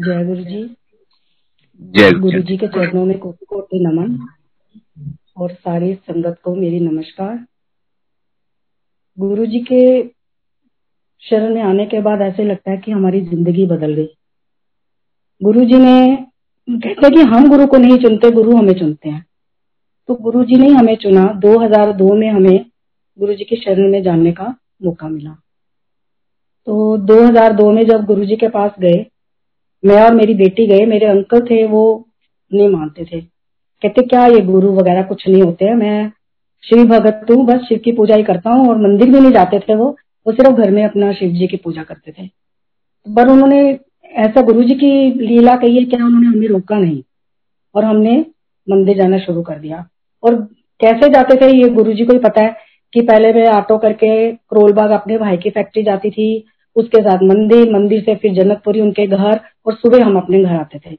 जय गुरु जी। जय गुरु जी के चरणों में कोटि कोटि नमन और सारी संगत को मेरी नमस्कार। गुरु जी के शरण में आने के बाद ऐसे लगता है कि हमारी ज़िंदगी बदल गई। गुरु जी ने कहते हैं कि हम गुरु को नहीं चुनते गुरु हमें चुनते हैं। तो गुरु जी ने हमें चुना। 2002 में हमें गुरु जी की शरण में जानने का मौका मिला। तो 2002 में जब गुरु जी के पास गए मैं और मेरी बेटी गए, मेरे अंकल थे, वो नहीं मानते थे। कहते, क्या ये गुरु वगैरह कुछ नहीं होते हैं? मैं शिव भगत हूँ, बस शिव की पूजा ही करता हूँ और मंदिर भी नहीं जाते थे वो। वो सिर्फ़ घर में अपना शिव जी की पूजा करते थे। पर उन्होंने ऐसा गुरु जी की लीला कही है, क्या उन्होंने हमें रोका नहीं? और हमने मंदिर जाना शुरू कर दिया। और कैसे जाते थे, ये गुरु जी को ही पता है कि पहले मैं ऑटो करके करोलबाग अपने भाई की फैक्ट्री जाती थी उसके साथ मंदिर मंदिर से फिर जनकपुरी उनके घर और सुबह हम अपने घर आते थे।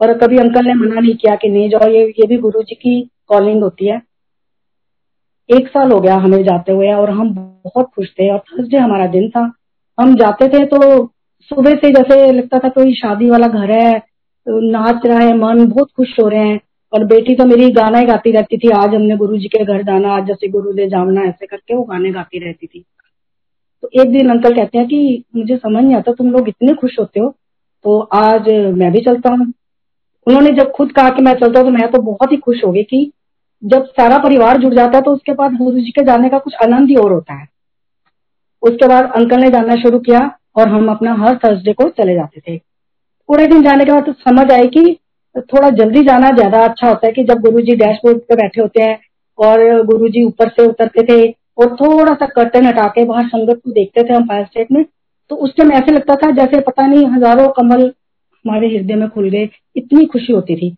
और कभी अंकल ने मना नहीं किया कि नहीं जाओ, ये ये भी गुरु जी की कॉलिंग होती है। एक साल हो गया हमें जाते हुए और हम बहुत खुश थे और थर्सडे हमारा दिन था। हम जाते थे तो सुबह से जैसे लगता था कोई शादी वाला घर है, नाच रहा है, मन बहुत खुश हो रहे हैं। और बेटी तो मेरी गाना ही गाती रहती थी, आज हमने गुरु जी के घर जाना, आज जैसे गुरु दे जामना, ऐसे करके वो गाने गाती रहती थी। तो एक दिन अंकल कहते हैं कि मुझे समझ नहीं आता, तुम लोग इतने खुश होते हो। तो आज मैं भी चलता हूँ। उन्होंने जब खुद कहा कि मैं चलता हूँ तो मैं तो बहुत ही खुश हो गई कि जब सारा परिवार जुड़ जाता है तो उसके बाद गुरु जी के जाने का कुछ आनंद ही और होता है। उसके बाद अंकल ने जाना शुरू किया और हम अपना हर थर्सडे को चले जाते थे। पूरे दिन जाने के बाद तो समझ आई कि थोड़ा जल्दी जाना ज़्यादा अच्छा होता है कि जब गुरु जी डैशबोर्ड पे बैठे होते हैं और गुरु जी ऊपर से उतरते थे और थोड़ा सा कर्टन हटा के बाहर संगत को देखते थे हम फायर स्टेट में तो उस टाइम ऐसे लगता था जैसे पता नहीं हज़ारों कमल हमारे हृदय में खुल गए, इतनी खुशी होती थी।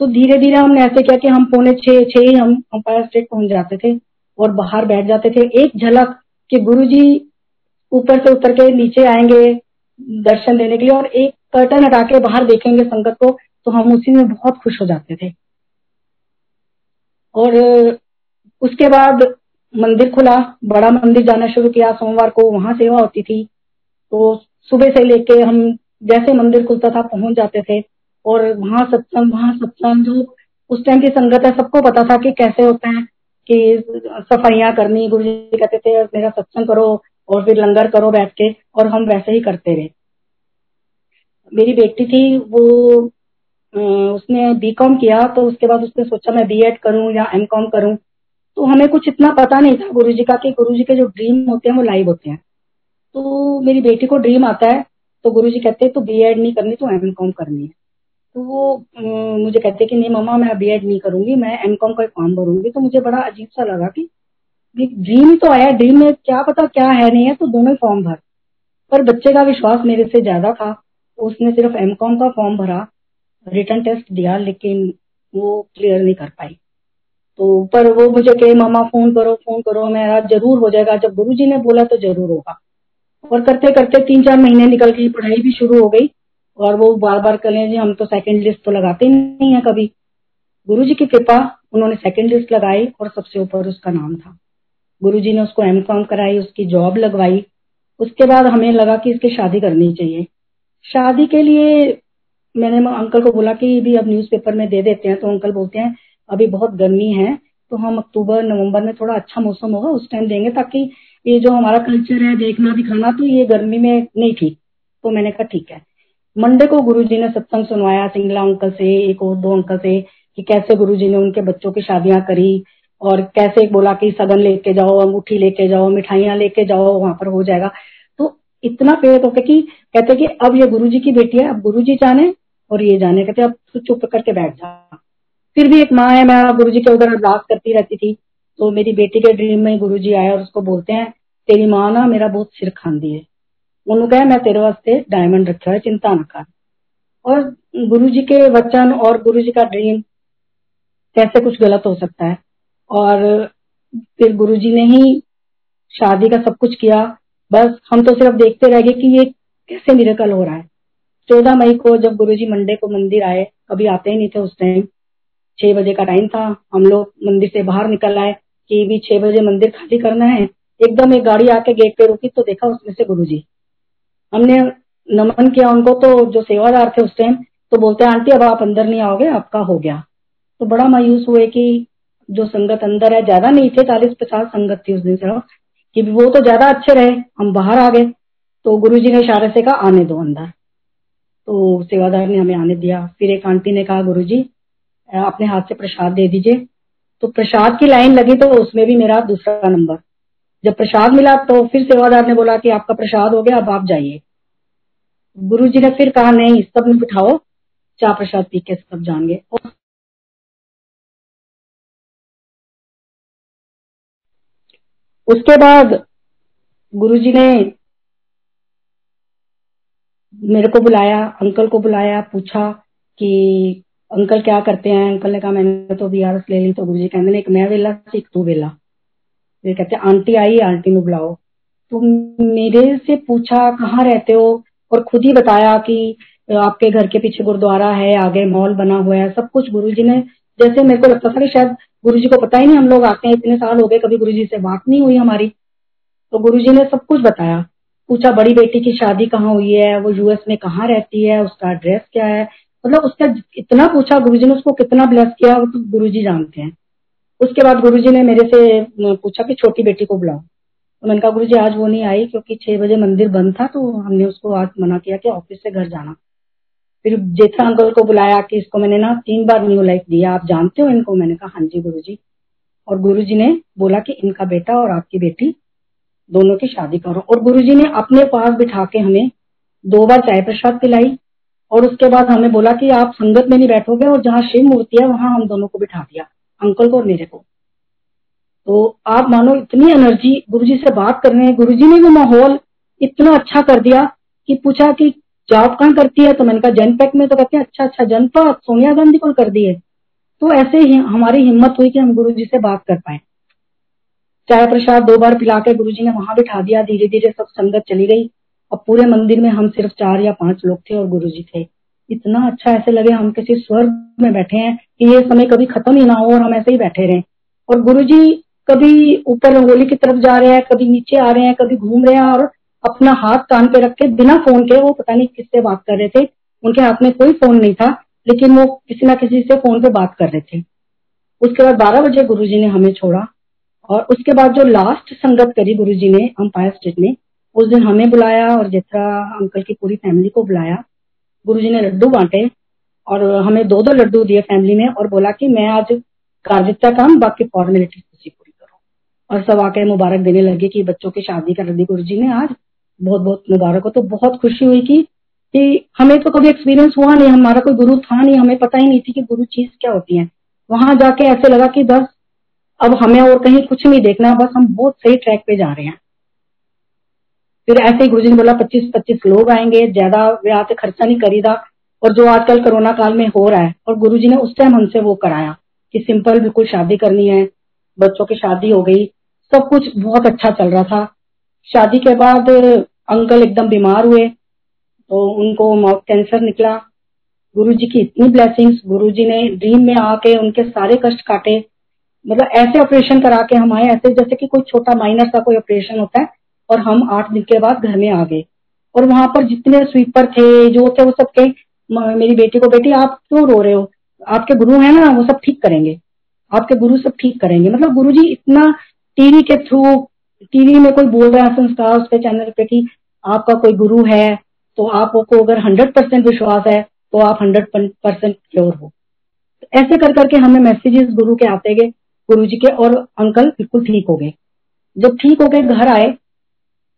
तो धीरे धीरे हमने ऐसे किया कि हम पौने छह ही हम अंपायर स्टेट पहुँच जाते थे और बाहर बैठ जाते थे। एक झलक कि गुरु जी ऊपर से उतर के नीचे आएँगे दर्शन देने के लिए और एक कर्टन हटा के बाहर देखेंगे संगत को तो हम उसी में बहुत खुश हो जाते थे। और उसके बाद मंदिर खुला, बड़ा मंदिर जाना शुरू किया, सोमवार को वहाँ सेवा होती थी। तो सुबह से लेके हम जैसे मंदिर खुलता था, पहुँच जाते थे। और वहाँ सत्संग वहाँ सत्संग, जो उस टाइम की संगत है, सबको पता था कि कैसे होता है, कि सफाइयाँ करनी गुरु जी कहते थे, मेरा सत्संग करो और फिर लंगर करो बैठ के, और हम वैसे ही करते रहे। मेरी बेटी थी, वो उसने बीकॉम किया तो उसके बाद उसने सोचा मैं बीएड करूँ या एमकॉम करूँ। तो हमें कुछ इतना पता नहीं था गुरु जी का कि गुरु जी के जो ड्रीम होते हैं वो लाइव होते हैं। तो मेरी बेटी को ड्रीम आता है तो गुरु जी कहते हैं तो बी एड नहीं करनी तो एम कॉम करनी है। तो वो मुझे कहते कि, नहीं मम्मा, मैं बी एड नहीं करूँगी, मैं एम कॉम का फॉर्म भरूँगी तो मुझे बड़ा अजीब सा लगा कि ड्रीम तो आया ड्रीम में क्या पता क्या है नहीं है तो दोनों फॉर्म भर। पर बच्चे का विश्वास मेरे से ज़्यादा था तो उसने सिर्फ़ एम कॉम का फॉर्म भरा रिटर्न टेस्ट दिया, लेकिन वो क्लियर नहीं कर पाई। तो पर वो मुझे कहे, मामा, फ़ोन करो फ़ोन करो मेरा ज़रूर हो जाएगा। जब गुरु जी ने बोला तो ज़रूर होगा। और करते करते तीन चार महीने निकल गई पढ़ाई भी शुरू हो गई। और वो बार बार करें जी, हम तो सेकंड लिस्ट तो लगाते ही नहीं है कभी। गुरु जी की कृपा उन्होंने सेकंड लिस्ट लगाई और सबसे ऊपर उसका नाम था। गुरु जी ने उसको एम कॉम कराई, उसकी जॉब लगवाई। उसके बाद हमें लगा कि इसकी शादी करनी चाहिए। शादी के लिए मैंने अंकल को बोला कि भी अब न्यूज़पेपर में दे देते हैं। तो अंकल बोलते हैं अभी बहुत गर्मी है तो हम अक्टूबर, नवंबर में थोड़ा अच्छा मौसम होगा, उस टाइम देंगे ताकि ये जो हमारा कल्चर है, देखना, दिखाना तो ये गर्मी में नहीं ठीक। तो मैंने कहा ठीक है। मंडे को गुरु ने सत्संग सुनवाया, सिंगला अंकल से, एक और दो अंकल से, कि कैसे गुरु ने उनके बच्चों की शादियाँ करी, और कैसे बोला कि सगन लेके जाओ, अंगूठी लेके जाओ, मिठाइयाँ लेके जाओ, वहाँ पर हो जाएगा। तो इतना प्रेरित होकर कि, कहते कि अब ये गुरु जी की बेटी है, अब गुरु जी जाने और ये जाने, कहते अब तो चुप करके बैठ जा। फिर भी एक माँ है, मैं गुरु जी के उधर अरदास करती रहती थी। तो मेरी बेटी के ड्रीम में गुरु जी आए और उसको बोलते हैं, तेरी माँ ना मेरा बहुत सिर खांदी है। उन्होंने कहा, मैं तेरे वास्ते डायमंड रखा है, चिंता न कर। और गुरु जी के वचन और गुरु जी का ड्रीम कैसे कुछ गलत हो सकता है। और फिर गुरु जी ने ही शादी का सब कुछ किया। बस हम तो सिर्फ़ देखते रह गए कि ये कैसे निरकल हो रहा है। चौदह मई को जब गुरु जी मंडे को मंदिर आए, कभी आते ही नहीं थे उस टाइम छह बजे का टाइम था। हम लोग मंदिर से बाहर निकल आए कि भी छह बजे मंदिर खाली करना है। एकदम एक गाड़ी आके गेट पे रुकी तो देखा उसमें से गुरु जी हमने नमन किया उनको तो जो सेवादार थे उस टाइम तो बोलते हैं आंटी, अब आप अंदर नहीं आओगे, आपका हो गया। तो बड़ा मायूस हुए कि जो संगत अंदर है, ज़्यादा नहीं थे चालीस पचास संगत थी उस दिन से कि वो तो ज़्यादा अच्छे रहे। हम बाहर आ गए। तो गुरु जी ने इशारे से कहा, आने दो अंदर। तो सेवादार ने हमें आने दिया। फिर एक आंटी ने कहा गुरु जी अपने हाथ से प्रसाद दे दीजिए। तो प्रसाद की लाइन लगी तो उसमें भी मेरा दूसरा नंबर। जब प्रसाद मिला तो फिर सेवादार ने बोला कि आपका प्रसाद हो गया, अब आप जाइए। गुरु जी ने फिर कहा, नहीं सब में बिठाओ। चाह प्रसाद पी के सब जाएँगे। उसके बाद गुरु जी ने मेरे को बुलाया, अंकल को बुलाया, पूछा कि अंकल क्या करते हैं? अंकल ने कहा, मैंने तो बी आर ले ली तो गुरु जी कहते एक मैं वेला एक तू वेला। फिर कहते आंटी आई, आंटी में बुलाओ। तो मेरे से पूछा, कहाँ रहते हो? और खुद ही बताया कि आपके घर के पीछे गुरुद्वारा है, आगे मॉल बना हुआ है, सब कुछ गुरु जी ने, जैसे मेरे को लगता था कि शायद गुरु जी को पता ही नहीं, हम लोग आते हैं, इतने साल हो गए, कभी गुरु जी से बात नहीं हुई हमारी। तो गुरु जी ने सब कुछ बताया। पूछा, बड़ी बेटी की शादी कहाँ हुई है? वो यूएस में कहाँ रहती है? उसका एड्रेस क्या है? मतलब उसका इतना पूछा गुरु जी ने उसको कितना ब्लेस किया, वो तो गुरु जी जानते हैं। उसके बाद गुरु जी ने मेरे से पूछा कि छोटी बेटी को बुलाओ। मैंने कहा गुरु जी आज वो नहीं आई क्योंकि छह बजे मंदिर बंद था तो हमने उसको आज मना किया कि ऑफ़िस से घर जाना। फिर जेठा अंकल को बुलाया कि इसको मैंने ना तीन बार न्यू लाइफ दिया, आप जानते हो इनको? मैंने कहा हाँ जी गुरु जी और गुरु जी ने बोला कि इनका बेटा और आपकी बेटी दोनों की शादी करो। और गुरु जी ने अपने पास बिठा के हमें दो बार चाय प्रसाद पिलाई। और उसके बाद हमें बोला कि आप संगत में नहीं बैठोगे और जहाँ शिव मूर्ति है, वहाँ हम दोनों को बिठा दिया, अंकल को और मेरे को। तो आप मानो इतनी एनर्जी गुरु से बात कर रहे हैं गुरु ने वो माहौल इतना अच्छा कर दिया कि पूछा कि जॉब कहाँ करती है? तो मैंने कहा जनपैक में। तो कहते हैं अच्छा अच्छा जनपद, सोनिया गांधी को कर दी है तो ऐसे ही हमारी हिम्मत हुई कि हम गुरु जी से बात कर पाए। चाय प्रसाद दो बार पिला के गुरु जी ने वहाँ बिठा दिया धीरे धीरे सब संगत चली गई। और पूरे मंदिर में हम सिर्फ़ चार या पाँच लोग थे और गुरु जी थे। इतना अच्छा ऐसे लगे हम किसी स्वर्ग में बैठे हैं कि ये समय कभी खत्म ही ना हो और हम ऐसे ही बैठे रहे। और गुरु जी कभी ऊपर रंगोली की तरफ़ जा रहे हैं, कभी नीचे आ रहे हैं, कभी घूम रहे हैं और अपना हाथ कान पे रख के बिना फ़ोन के, वो पता नहीं किससे बात कर रहे थे, उनके हाथ में कोई फ़ोन नहीं था, लेकिन वो किसी ना किसी से फ़ोन पे बात कर रहे थे। उसके बाद बारह बजे गुरु ने हमें छोड़ा और उसके बाद जो लास्ट संगत करी गुरु ने अंपायर स्टेट में उस दिन हमें बुलाया और जितना अंकल की पूरी फैमिली को बुलाया। गुरु ने लड्डू बांटे और हमें दो दो लड्डू दिए फैमिली में और बोला कि मैं आज कर दिता काम बाकी फॉर्मेलिटी पूरी करो। और सब आके मुबारक देने लगे कि बच्चों की शादी कर दी गुरु ने। आज बहुत बहुत मुबारक हो। तो बहुत खुशी हुई कि कि हमें तो कभी एक्सपीरियंस हुआ नहीं। हमारा कोई गुरु था नहीं। हमें पता ही नहीं थी कि गुरु चीज़ क्या होती है। वहाँ जाके ऐसे लगा कि बस, अब हमें और कहीं कुछ नहीं देखना। बस हम बहुत सही ट्रैक पे जा रहे हैं। फिर ऐसे ही गुरु जी ने बोला, पच्चीस पच्चीस लोग आएँगे, ज़्यादा ब्याह से खर्चा नहीं करीदा। और जो आजकल कोरोना काल में हो रहा है, और गुरु जी ने उस टाइम हमसे वो कराया कि सिंपल बिल्कुल शादी करनी है, बच्चों की शादी हो गई, सब कुछ बहुत अच्छा चल रहा था। शादी के बाद अंकल एकदम बीमार हुए तो उनको माउथ कैंसर निकला। गुरु जी की इतनी ब्लेसिंग्स गुरु जी ने ड्रीम में आके उनके सारे कष्ट काटे। मतलब ऐसे ऑपरेशन करा के हम आए, ऐसे जैसे कि कोई छोटा माइनर सा कोई ऑपरेशन होता है और हम आठ दिन के बाद घर में आ गए। और वहाँ पर जितने स्वीपर थे, जो थे, वो सब के मेरी बेटी को, बेटी, आप क्यों रो रहे हो? आपके गुरु है ना, वो सब ठीक करेंगे। आपके गुरु सब ठीक करेंगे। मतलब गुरु जी इतना टीवी के थ्रू, टीवी में कोई बोल रहा है, संस्कार उसके चैनल पे कि आपका कोई गुरु है तो आपको अगर हंड्रेड परसेंट विश्वास है तो आप हंड्रेड परसेंट श्योर हो। ऐसे कर करके हमें मैसेजेस गुरु के आते गए गुरु जी के, और अंकल बिल्कुल ठीक हो गए। जब ठीक हो गए, घर आए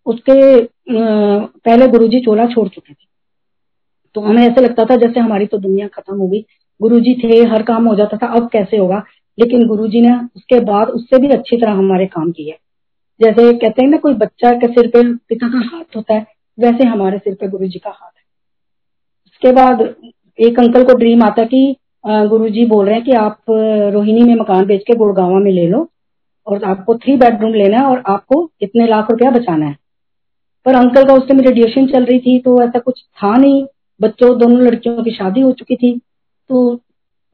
उसके पहले गुरु जी चोला छोड़ चुके थे। तो हमें ऐसे लगता था जैसे हमारी तो दुनिया खत्म हो गई। गुरु जी थे, हर काम हो जाता था, अब कैसे होगा? लेकिन गुरु जी ने उसके बाद उससे भी अच्छी तरह हमारे काम किए। जैसे कहते हैं ना, कोई बच्चा के सिर पे पिता का हाथ होता है, वैसे हमारे सिर पे गुरु जी का हाथ है। उसके बाद एक अंकल को ड्रीम आता कि गुरु जी बोल रहे हैं कि आप रोहिणी में मकान बेच के गुड़गावा में ले लो और आपको थ्री बेडरूम लेना है और आपको इतने लाख रुपया बचाना है। पर अंकल का उस टाइम रेडिएशन चल रही थी तो ऐसा कुछ था नहीं। बच्चों, दोनों लड़कियों की शादी हो चुकी थी तो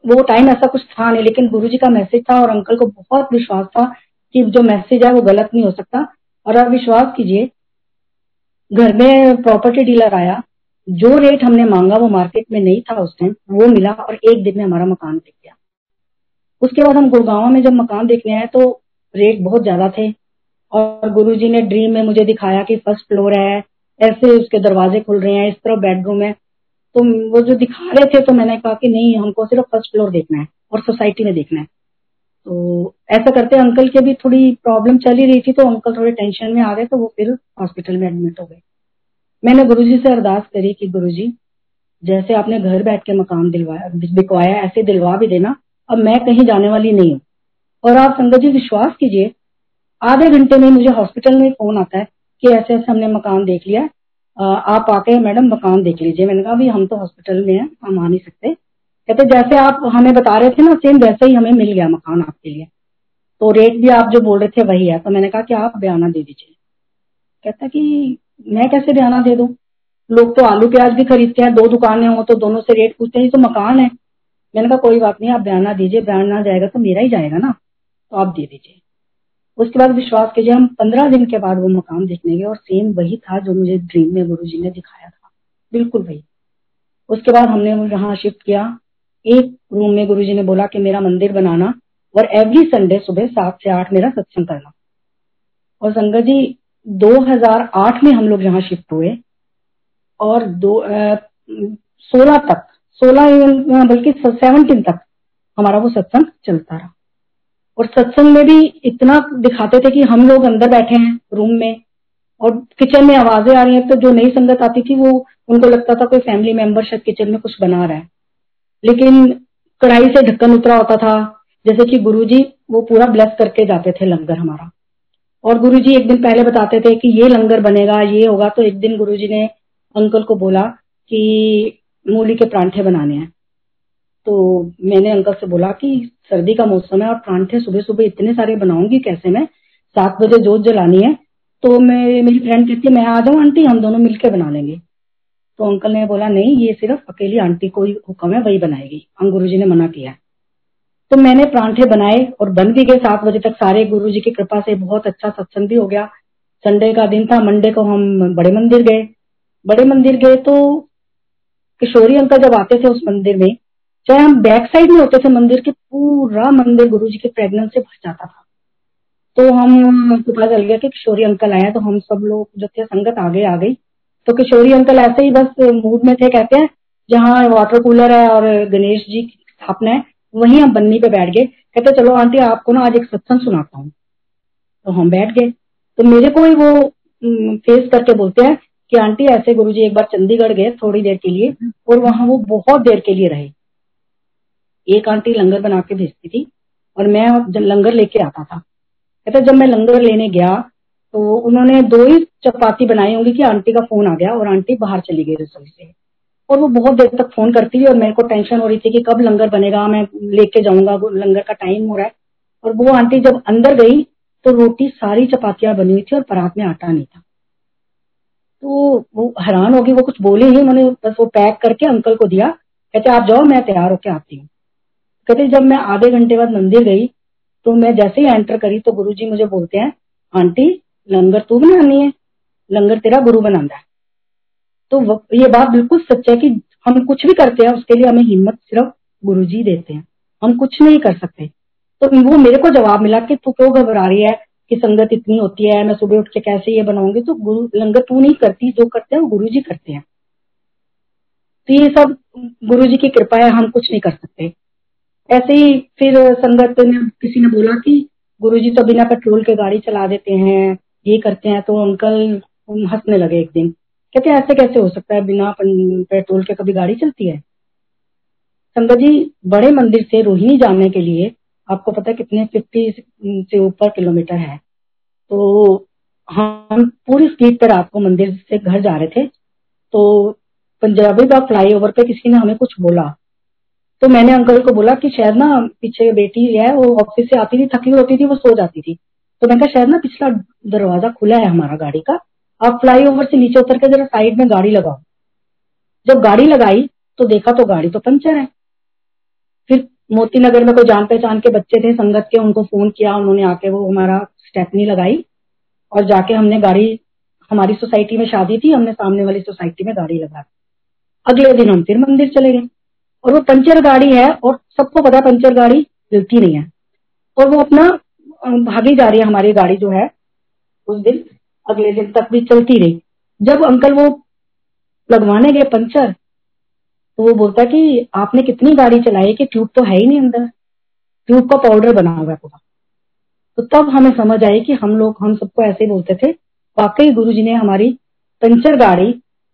वो टाइम ऐसा कुछ था नहीं। लेकिन गुरु जी का मैसेज था और अंकल को बहुत विश्वास था कि जो मैसेज है वो गलत नहीं हो सकता। और आप विश्वास कीजिए, घर में प्रॉपर्टी डीलर आया, जो रेट हमने मांगा वो मार्केट में नहीं था उस टाइम वो मिला और एक दिन में हमारा मकान बिक गया उसके बाद हम गुड़गांव में जब मकान देखने आए तो रेट बहुत ज़्यादा थे। और गुरुजी ने ड्रीम में मुझे दिखाया कि फ़र्स्ट फ्लोर है, ऐसे उसके दरवाजे खुल रहे हैं, इस तरह बेडरूम है। तो वो जो दिखा रहे थे तो मैंने कहा कि नहीं, हमको सिर्फ़ फ़र्स्ट फ्लोर देखना है और सोसाइटी में देखना है। तो ऐसा करते अंकल के भी थोड़ी प्रॉब्लम चली रही थी तो अंकल थोड़े टेंशन में आ गए तो वो फिर हॉस्पिटल में एडमिट हो गए। मैंने गुरुजी से अरदास करी कि गुरुजी, जैसे आपने घर बैठ के मकान दिलवाया, बिकवाया, ऐसे दिलवा भी देना। अब मैं कहीं जाने वाली नहीं हूँ। और आप संगत जी विश्वास कीजिए आधे घंटे में मुझे हॉस्पिटल में फ़ोन आता है कि ऐसे ऐसे हमने मकान देख लिया। आप आके मैडम मकान देख लीजिए। मैंने कहा हम तो हॉस्पिटल में हैं, हम आ नहीं सकते। कहते, जैसे आप हमें बता रहे थे ना सेम वैसे ही हमें मिल गया मकान आपके लिए। तो रेट भी आप जो बोल रहे थे वही है। तो मैंने कहा कि आप बयाना दे दीजिए। कहता कि, मैं कैसे बयाना दे दू? लोग तो आलू प्याज भी खरीदते हैं, दो दुकानें हो तो दोनों से रेट पूछते हैं तो मकान है। मैंने कहा, कोई बात नहीं, आप बयाना दीजिए, बयाना जाएगा तो मेरा ही जाएगा ना। तो आप दे दीजिए। उसके बाद विश्वास कीजिए, हम पंद्रह दिन के बाद वो मकान देखने गए और सेम वही था जो मुझे ड्रीम में गुरु जी ने दिखाया था। बिल्कुल वही। उसके बाद हमने यहाँ शिफ्ट किया। एक रूम में गुरु जी ने बोला कि मेरा मंदिर बनाना और एवरी संडे सुबह सात से आठ मेरा सत्संग करना। और संगत जी 2008 में हम लोग यहाँ शिफ्ट हुए और दो सोलह तक, सोलह बल्कि सेवनटीन तक हमारा वो सत्संग चलता रहा। और सत्संग में भी इतना दिखाते थे कि हम लोग अंदर बैठे हैं रूम में और किचन में आवाज़ें आ रही हैं तो जो नई संगत आती थी वो, उनको लगता था कोई फैमिली मेंबर शायद किचन में कुछ बना रहा है। लेकिन कढ़ाई से ढक्कन उतरा होता था, जैसे कि गुरुजी वो पूरा ब्लेस करके जाते थे लंगर हमारा। और गुरुजी एक दिन पहले बताते थे कि ये लंगर बनेगा, ये होगा तो एक दिन गुरुजी ने अंकल को बोला कि मूली के परांठे बनाने हैं। तो मैंने अंकल से बोला कि सर्दी का मौसम है और परांठे सुबह सुबह इतने सारे बनाऊँगी, कैसे मैं? सात बजे जोत जलानी है तो मैं, मेरी फ्रेंड कहती है, मैं आ जाऊँ, आंटी, हम दोनों मिलकर बना लेंगे। तो अंकल ने बोला, नहीं, ये सिर्फ़ अकेली आंटी को ही हुक्म है, वही बनाएगी। हम गुरु ने मना किया। तो मैंने परांठे बनाए और बन भी गए सात बजे तक। सारे गुरु जी की कृपा से बहुत अच्छा सत्संग भी हो गया। संडे का दिन था, मंडे को हम बड़े मंदिर गए। बड़े मंदिर गए तो किशोरी अंकल जब आते थे उस मंदिर में चाहे हम बैक साइड में होते थे, मंदिर के पूरा मंदिर गुरु जी के प्रेगनेंस से भर जाता था। तो हम पता चल गया कि किशोरी अंकल आया तो हम सब लोग जो थे, संगत आगे आ गई। तो किशोरी अंकल ऐसे ही बस मूड में थे, कहते हैं, जहाँ वाटर कूलर है और गणेश जी की स्थापना है, वहीं हम बन्नी पे बैठ गए। कहते, चलो आंटी, आपको ना आज एक सत्संग सुनाता हूँ। तो हम बैठ गए। तो मेरे को ही वो फेस करके बोलते हैं कि, आंटी, ऐसे गुरुजी एक बार चंडीगढ़ गए थोड़ी देर के लिए और वहाँ वो बहुत देर के लिए रहे। एक आंटी लंगर बना के भेजती थी और मैं लंगर लेके आता था। कहता, जब मैं लंगर लेने गया तो उन्होंने दो ही चपाती बनाई होंगी कि आंटी का फ़ोन आ गया और आंटी बाहर चली गई रसोई से। और वो बहुत देर तक फ़ोन करती थी और मेरे को टेंशन हो रही थी कि कब लंगर बनेगा, मैं लेके जाऊँगा लंगर का टाइम हो रहा है। और वो आंटी जब अंदर गई तो रोटी सारी चपातियाँ बनी हुई थी और परात में आटा नहीं था। तो वो हैरान होगी वो कुछ बोले ही उन्होंने बस वो पैक करके अंकल को दिया। कहते, आप जाओ, मैं तैयार होके आती हूँ। कहते जब मैं आधे घंटे बाद मंदिर गई तो मैं जैसे ही एंटर करी तो गुरु जी मुझे बोलते हैं, आंटी, लंगर तू बनानी है? लंगर तेरा गुरु बनाना है। तो ये बात बिल्कुल सच है कि हम कुछ भी करते हैं, उसके लिए हमें हिम्मत सिर्फ़ गुरु जी देते हैं। हम कुछ नहीं कर सकते। तो वो मेरे को जवाब मिला कि तू क्यों घबरा रही है कि संगत इतनी होती है, मैं सुबह उठ के कैसे ये बनाऊँगी? तो गुरु, लंगर तू नहीं करती, जो करते हैं वो गुरु जी करते हैं। तो ये सब गुरु जी की कृपा है, हम कुछ नहीं कर सकते। ऐसे ही फिर संगत ने किसी ने बोला कि गुरु जी तो बिना पेट्रोल के गाड़ी चला देते हैं, ये करते हैं तो अंकल हंसने लगे एक दिन। कहते ऐसे कैसे हो सकता है? बिना पेट्रोल के कभी गाड़ी चलती है? संगत जी, बड़े मंदिर से रोहिणी जाने के लिए आपको पता है कितने फिफ्टी से ऊपर किलोमीटर है। तो हम पूरी स्पीड पर आपको मंदिर से घर जा रहे थे। तो पंजाबी बाग फ्लाईओवर पे किसी ने हमें कुछ बोला। तो मैंने अंकल को बोला कि शायद ना पीछे बेटी है, वो ऑफ़िस से आती थी, थकी होती थी, वो सो जाती थी। तो मैंने कहा शायद ना पिछला दरवाज़ा खुला है हमारा गाड़ी का। आप फ्लाईओवर से नीचे उतर के जरा साइड में गाड़ी लगाओ। जब गाड़ी लगाई तो देखा तो गाड़ी तो पंचर है। फिर मोती नगर में कोई जान पहचान के बच्चे थे, संगत के, उनको फ़ोन किया, उन्होंने आके वो हमारा स्टेपनी लगाई और जाके हमने गाड़ी, हमारी सोसाइटी में शादी थी, हमने सामने वाली सोसाइटी में गाड़ी लगा अगले दिन हम फिर मंदिर चले गए। और वो पंचर गाड़ी है और सबको पता पंचर गाड़ी मिलती नहीं है। और वो अपना भागी जा रही है हमारी गाड़ी जो है, उस दिन, अगले दिन तक भी चलती रही। जब अंकल वो लगवाने गए पंचर तो वो बोलता है कि आपने कितनी गाड़ी चलाई कि ट्यूब तो है ही नहीं अंदर। ट्यूब का पाउडर बना हुआ है पूरा। तो तब हमें समझ आई कि हम लोग, हम सबको ऐसे ही बोलते थे। वाकई गुरु जी ने हमारी पंचर गाड़ी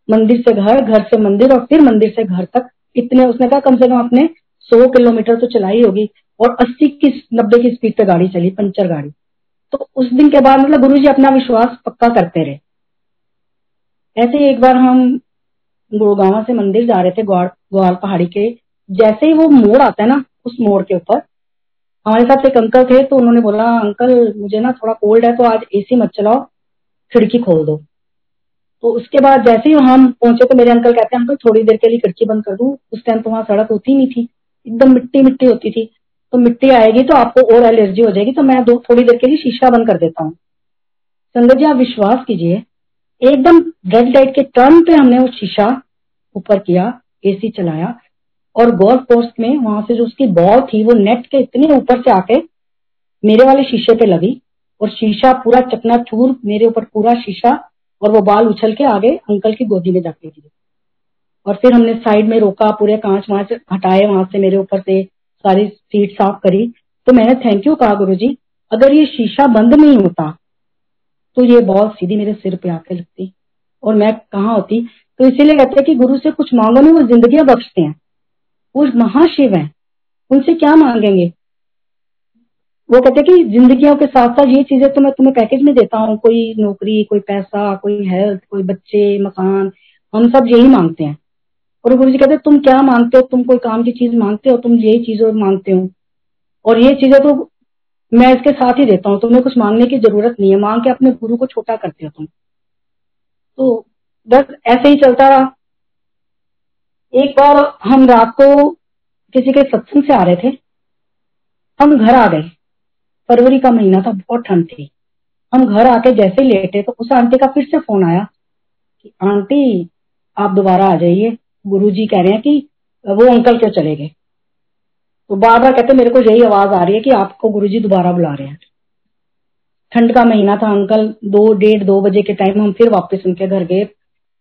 मंदिर से घर घर से मंदिर और फिर मंदिर से घर तक इतने, उसने कहा, कम से कम आपने सौ किलोमीटर तो चलाई होगी और अस्सी की नब्बे की स्पीड पे गाड़ी चली, पंचर गाड़ी। तो उस दिन के बाद मतलब गुरु जी अपना विश्वास पक्का करते रहे। ऐसे ही एक बार हम गुड़गावा से मंदिर जा रहे थे ग्वाल ग्वाल पहाड़ी के। जैसे ही वो मोड़ आता है ना, उस मोड़ के ऊपर, हमारे साथ एक अंकल थे तो उन्होंने बोला, अंकल, मुझे ना थोड़ा कोल्ड है तो आज एसी मत चलाओ, खिड़की खोल दो। तो उसके बाद जैसे ही हम पहुँचे तो मेरे अंकल कहते हैं, अंकल, थोड़ी देर के लिए खिड़की बंद कर दू। उस टाइम तो वहाँ सड़क होती नहीं थी। एकदम मिट्टी मिट्टी होती थी। तो मिट्टी आएगी तो आपको और एलर्जी हो जाएगी तो मैं दो, थोड़ी देर के लिए शीशा बंद कर देता हूँ। संगत जी, आप विश्वास कीजिए, एकदम रेड लाइट के टर्न पे हमने वो शीशा ऊपर किया एसी चलाया, और गोल्फ पोस्ट में वहाँ से जो उसकी बॉल थी, वो नेट के इतने ऊपर से आके मेरे वाले शीशे पे लगी, और शीशा पूरा चकना चूर मेरे ऊपर पूरा शीशा और वो बाल उछल के आगे अंकल की गोदी में जाके गिरे। और फिर हमने साइड में रोका, पूरे कांच वाँच हटाए, वहाँ से मेरे ऊपर से सारी सीट साफ़ करी। तो मैंने थैंक यू कहा गुरु जी अगर ये शीशा बंद नहीं होता तो ये बॉल सीधी मेरे सिर पे आके लगती। और मैं कहा होती? तो इसीलिए कहते हैं कि गुरु से कुछ मांगो नहीं, वो जिंदगियाँ बख्शते हैं। वो महाशिव हैं। उनसे क्या मांगेंगे? वो कहते हैं कि जिंदगियों के साथ साथ ये चीज़ें तो मैं तुम्हें पैकेज में देता हूँ। कोई नौकरी, कोई पैसा, कोई हेल्थ कोई बच्चे, मकान, हम सब यही मांगते हैं। और गुरु जी कहते तुम क्या मांगते हो? तुम कोई काम की चीज़ मांगते हो? तुम यही चीज़ें मांगते हो? और ये चीज़ें तो मैं इसके साथ ही देता हूँ। तुम्हें कुछ मांगने की ज़रूरत नहीं है। मांग के अपने गुरु को छोटा करते हो तुम। तो बस ऐसे ही चलता रहा। एक बार हम रात को किसी के सत्संग से आ रहे थे। हम घर आ गए। फरवरी का महीना था, बहुत ठंड थी। हम घर आके जैसे ही लेटे तो उस आंटी का फिर से फ़ोन आया कि, आंटी, आप दोबारा आ जाइए। गुरुजी कह रहे हैं कि, वो अंकल क्यों चले गए? तो बार बार कहते मेरे को यही आवाज़ आ रही है कि आपको गुरुजी दोबारा बुला रहे हैं। ठंड का महीना था, अंकल, दो, डेढ़, दो बजे के टाइम हम फिर वापस उनके घर गए।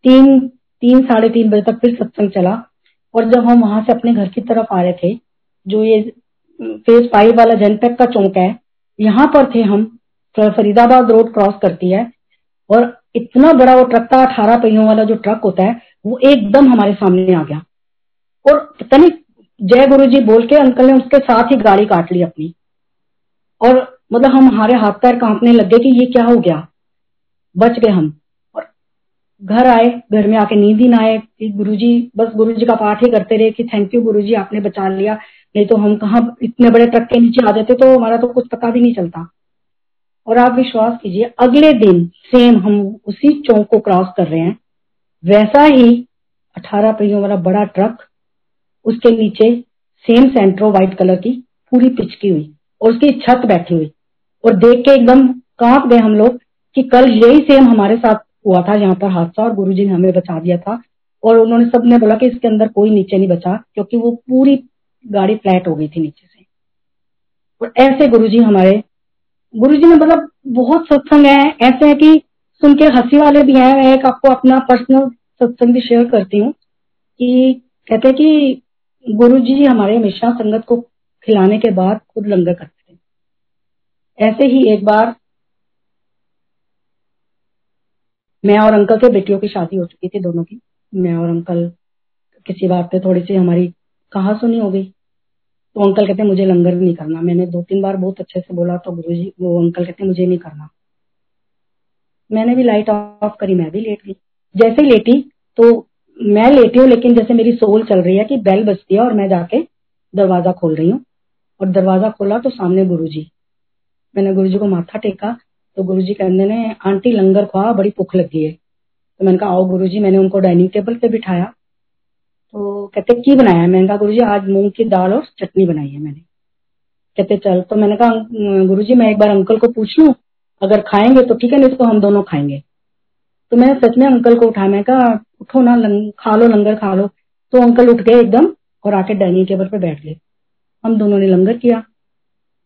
तीन तीन, साढ़े तीन बजे तक फिर सत्संग चला और जब हम वहाँ से अपने घर की तरफ़ आ रहे थे, जो ये फ़ेज़ फाइव वाला जनपैक का चौंक है यहाँ पर थे हम फरीदाबाद रोड क्रॉस करती है और इतना बड़ा वो ट्रक था, अठारह पहियों वाला जो ट्रक होता है, वो एकदम हमारे सामने आ गया। और पता नहीं, जय गुरु जी बोल के अंकल ने उसके साथ ही गाड़ी काट ली अपनी। और मतलब हम हमारे हाथ पैर कांपने लग गए कि ये क्या हो गया? बच गए हम। और घर आए, घर में आके नींद ही ना आए कि गुरु जी बस गुरु जी का पाठ ही करते रहे कि थैंक यू गुरु जी आपने बचा लिया। नहीं तो हम कहा इतने बड़े ट्रक के नीचे आ जाते तो हमारा तो कुछ पता भी नहीं चलता। और आप विश्वास कीजिए, अगले दिन सेम हम उसी चौक को क्रॉस कर रहे हैं। वैसा ही अठारह पहियों वाला बड़ा ट्रक, उसके नीचे सेम सेंट्रो व्हाइट कलर की पूरी पिचकी हुई और उसकी छत बैठी हुई। और देख के एकदम काँप गए हम लोग कि कल यही सेम हमारे साथ हुआ था, यहाँ पर हादसा और गुरुजी ने हमें बचा दिया था। और उन्होंने सबने बोला कि इसके अंदर कोई नीचे नहीं बचा, क्योंकि वो पूरी गाड़ी फ्लैट हो गई थी नीचे से। और ऐसे गुरुजी हमारे, गुरुजी ने मतलब बहुत सत्संग है, ऐसे है कि सुन के हँसी वाले भी हैं। मैं एक आपको अपना पर्सनल सत्संग भी शेयर करती हूँ कि कहते हैं कि गुरु जी हमारे हमेशा संगत को खिलाने के बाद खुद लंगर करते थे। ऐसे ही एक बार मैं और अंकल के बेटियों की शादी हो चुकी थी दोनों की। मैं और अंकल किसी बात पे थोड़ी सी हमारी कहा सुनी हो गई? तो अंकल कहते मुझे लंगर भी नहीं करना। मैंने दो तीन बार बहुत अच्छे से बोला तो गुरु जी वो अंकल कहते मुझे नहीं करना। मैंने भी लाइट ऑफ़ करी, मैं भी लेट। गई जैसे ही लेटी तो मैं लेटी हूँ, लेकिन जैसे मेरी सोल चल रही है कि बेल बजती है और मैं जाके दरवाज़ा खोल रही हूँ। और दरवाज़ा खोला तो सामने गुरु जी मैंने गुरु जी को माथा टेका तो गुरु जी कहने ने आंटी, लंगर खुआ बड़ी भुख लगी है। तो मैंने कहा, आओ गुरु जी मैंने उनको डाइनिंग टेबल पे बिठाया। तो कहते की बनाया मैंने कहा गुरुजी आज मूंग की दाल और चटनी बनाई है मैंने। कहते चल। तो मैंने कहा गुरुजी मैं एक बार अंकल को पूछ लू अगर खाएँगे तो ठीक है नहीं तो हम दोनों खाएँगे। तो मैंने सच में अंकल को उठाया मैं कहा उठो ना लंग, खा लो लंगर खा लो। तो अंकल उठ गए एकदम और आके डाइनिंग टेबल पर बैठ गए। हम दोनों ने लंगर किया।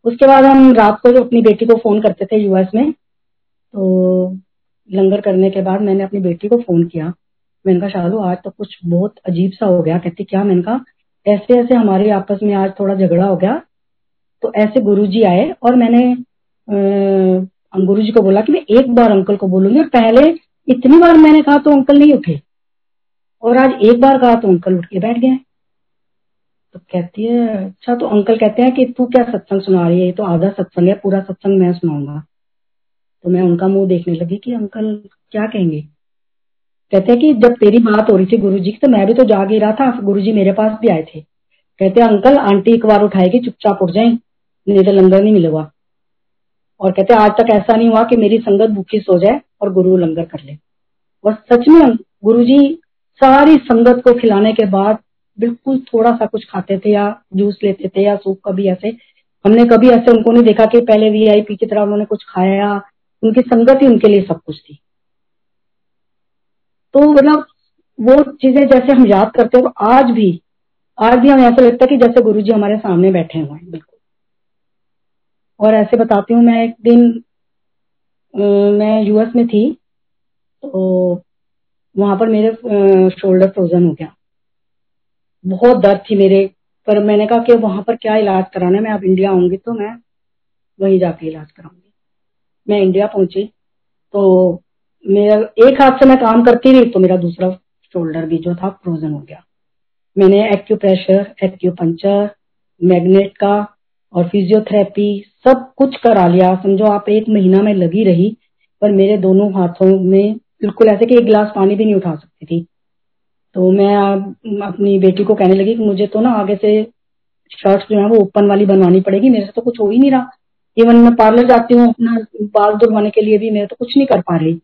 उसके बाद हम रात को जो अपनी बेटी को फ़ोन करते थे यूएस में तो लंगर करने के बाद मैंने अपनी बेटी को फ़ोन किया। मैंने कहा शालू आज तो कुछ बहुत अजीब सा हो गया। कहती, क्या मैंने कहा ऐसे ऐसे हमारे आपस में आज थोड़ा झगड़ा हो गया? तो ऐसे गुरुजी आए और मैंने गुरु जी को बोला कि मैं एक बार अंकल को बोलूँगी और पहले इतनी बार मैंने कहा तो अंकल नहीं उठे। और आज एक बार कहा तो अंकल उठ के बैठ गए। तो कहती है अच्छा तो अंकल कहते हैं कि तू क्या सत्संग सुना रही है? ये तो आधा सत्संग है, पूरा सत्संग मैं सुनाऊँगा। तो मैं उनका मुँह देखने लगी कि अंकल क्या कहेंगे? कहते हैं कि जब तेरी बात हो रही थी गुरु जी की तो मैं भी तो जाग ही रहा था गुरु जी मेरे पास भी आए थे। कहते अंकल, आंटी एक बार उठाएगी चुपचाप उठ जाए, नहीं तो लंगर नहीं मिलेगा। और कहते आज तक ऐसा नहीं हुआ कि मेरी संगत भूखी सो जाए और गुरु लंगर कर ले। और सच में गुरु जी सारी संगत को खिलाने के बाद बिल्कुल थोड़ा सा कुछ खाते थे या जूस लेते थे या सूप कभी ऐसे। हमने कभी ऐसे उनको नहीं देखा कि पहले वीआईपी की तरह उन्होंने कुछ खाया उनकी संगत ही उनके लिए सब कुछ थी। तो मतलब वो चीज़ें जैसे हम याद करते हो आज भी आज भी हमें ऐसा लगता है कि जैसे गुरु जी हमारे सामने बैठे हुए हैं, बिल्कुल। और ऐसे बताती हूँ, मैं एक दिन मैं यूएस में थी तो वहाँ पर मेरे शोल्डर फ्रोजन हो गया। बहुत दर्द थी मेरे, पर मैंने कहा कि वहाँ पर क्या इलाज कराना है, मैं अब इंडिया आऊँगी तो मैं वहीं जाके इलाज कराऊँगी। मैं इंडिया पहुँची तो मेरा एक हाथ से मैं काम करती रही तो मेरा दूसरा शोल्डर भी जो था फ्रोजन हो गया। मैंने एक्यूप्रेशर एक्यूपंचर मैग्नेट का और फिजियोथेरेपी सब कुछ करा लिया। समझो आप एक महीना में लगी रही, पर मेरे दोनों हाथों में बिल्कुल ऐसे कि एक गिलास पानी भी नहीं उठा सकती थी। तो मैं अपनी बेटी को कहने लगी कि मुझे तो ना आगे से शर्ट जो है वो ओपन वाली बनवानी पड़ेगी, मेरे से तो कुछ हो ही नहीं रहा। इवन मैं पार्लर जाती हूँ, अपना बाल धुलवाने के लिए भी मेरे तो कुछ नहीं कर पा रही।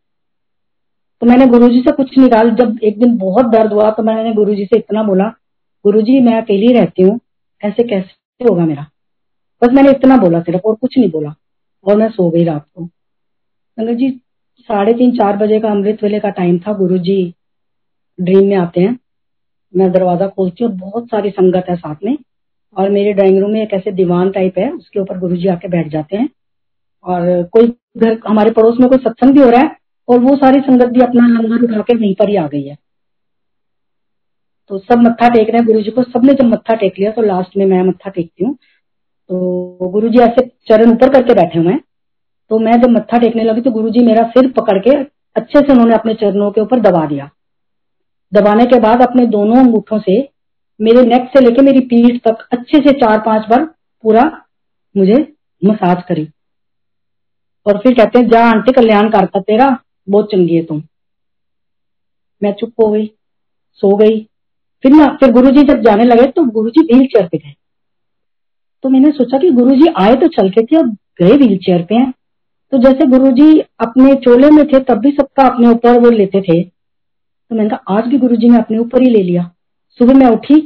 तो मैंने गुरुजी से कुछ निकाल जब एक दिन बहुत दर्द हुआ तो मैंने गुरुजी से इतना बोला, गुरुजी, मैं अकेली रहती हूँ, ऐसे कैसे होगा मेरा? बस मैंने इतना बोला सिर्फ़ और कुछ नहीं बोला। और मैं सो गई रात को। संगत जी, साढ़े तीन, चार बजे का अमृत वेले का टाइम था गुरु जी ड्रीम में आते हैं। मैं दरवाज़ा खोलती हूँ बहुत सारी संगत है साथ में। और मेरे ड्राइंग रूम में एक ऐसे दीवान टाइप है, उसके ऊपर गुरु जी आके बैठ जाते हैं। और कोई घर, हमारे पड़ोस में कोई सत्संग भी हो रहा है और वो सारी संगत भी अपना लंगर उठा के वहीं पर ही आ गई है। तो सब मत्था टेक रहे हैं गुरु जी को सबने जब मत्था टेक लिया तो लास्ट में मैं मत्था टेकती हूँ। तो गुरु जी ऐसे चरण ऊपर करके बैठे हुए हैं। तो मैं जब मत्था टेकने लगी तो गुरु जी मेरा सिर पकड़ के अच्छे से उन्होंने अपने चरणों के ऊपर दबा दिया। दबाने के बाद अपने दोनों अंगूठों से मेरे नेक से लेके मेरी पीठ तक अच्छे से चार पाँच बार पूरा मुझे मसाज करी। और फिर कहते हैं, जा आंटी कल्याण करता तेरा। बहुत चंगी है तुम। मैं चुप हो गई, सो गई। फिर ना, फिर गुरुजी जब जाने लगे तो गुरुजी व्हील चेयर पे गए। तो मैंने सोचा कि गुरुजी आए तो चल के थे अब गए व्हील चेयर पे हैं। तो जैसे गुरुजी अपने चोले में थे, तब भी सबका अपने ऊपर वो लेते थे। तो मैंने कहा, आज भी गुरुजी ने अपने ऊपर ही ले लिया। सुबह मैं उठी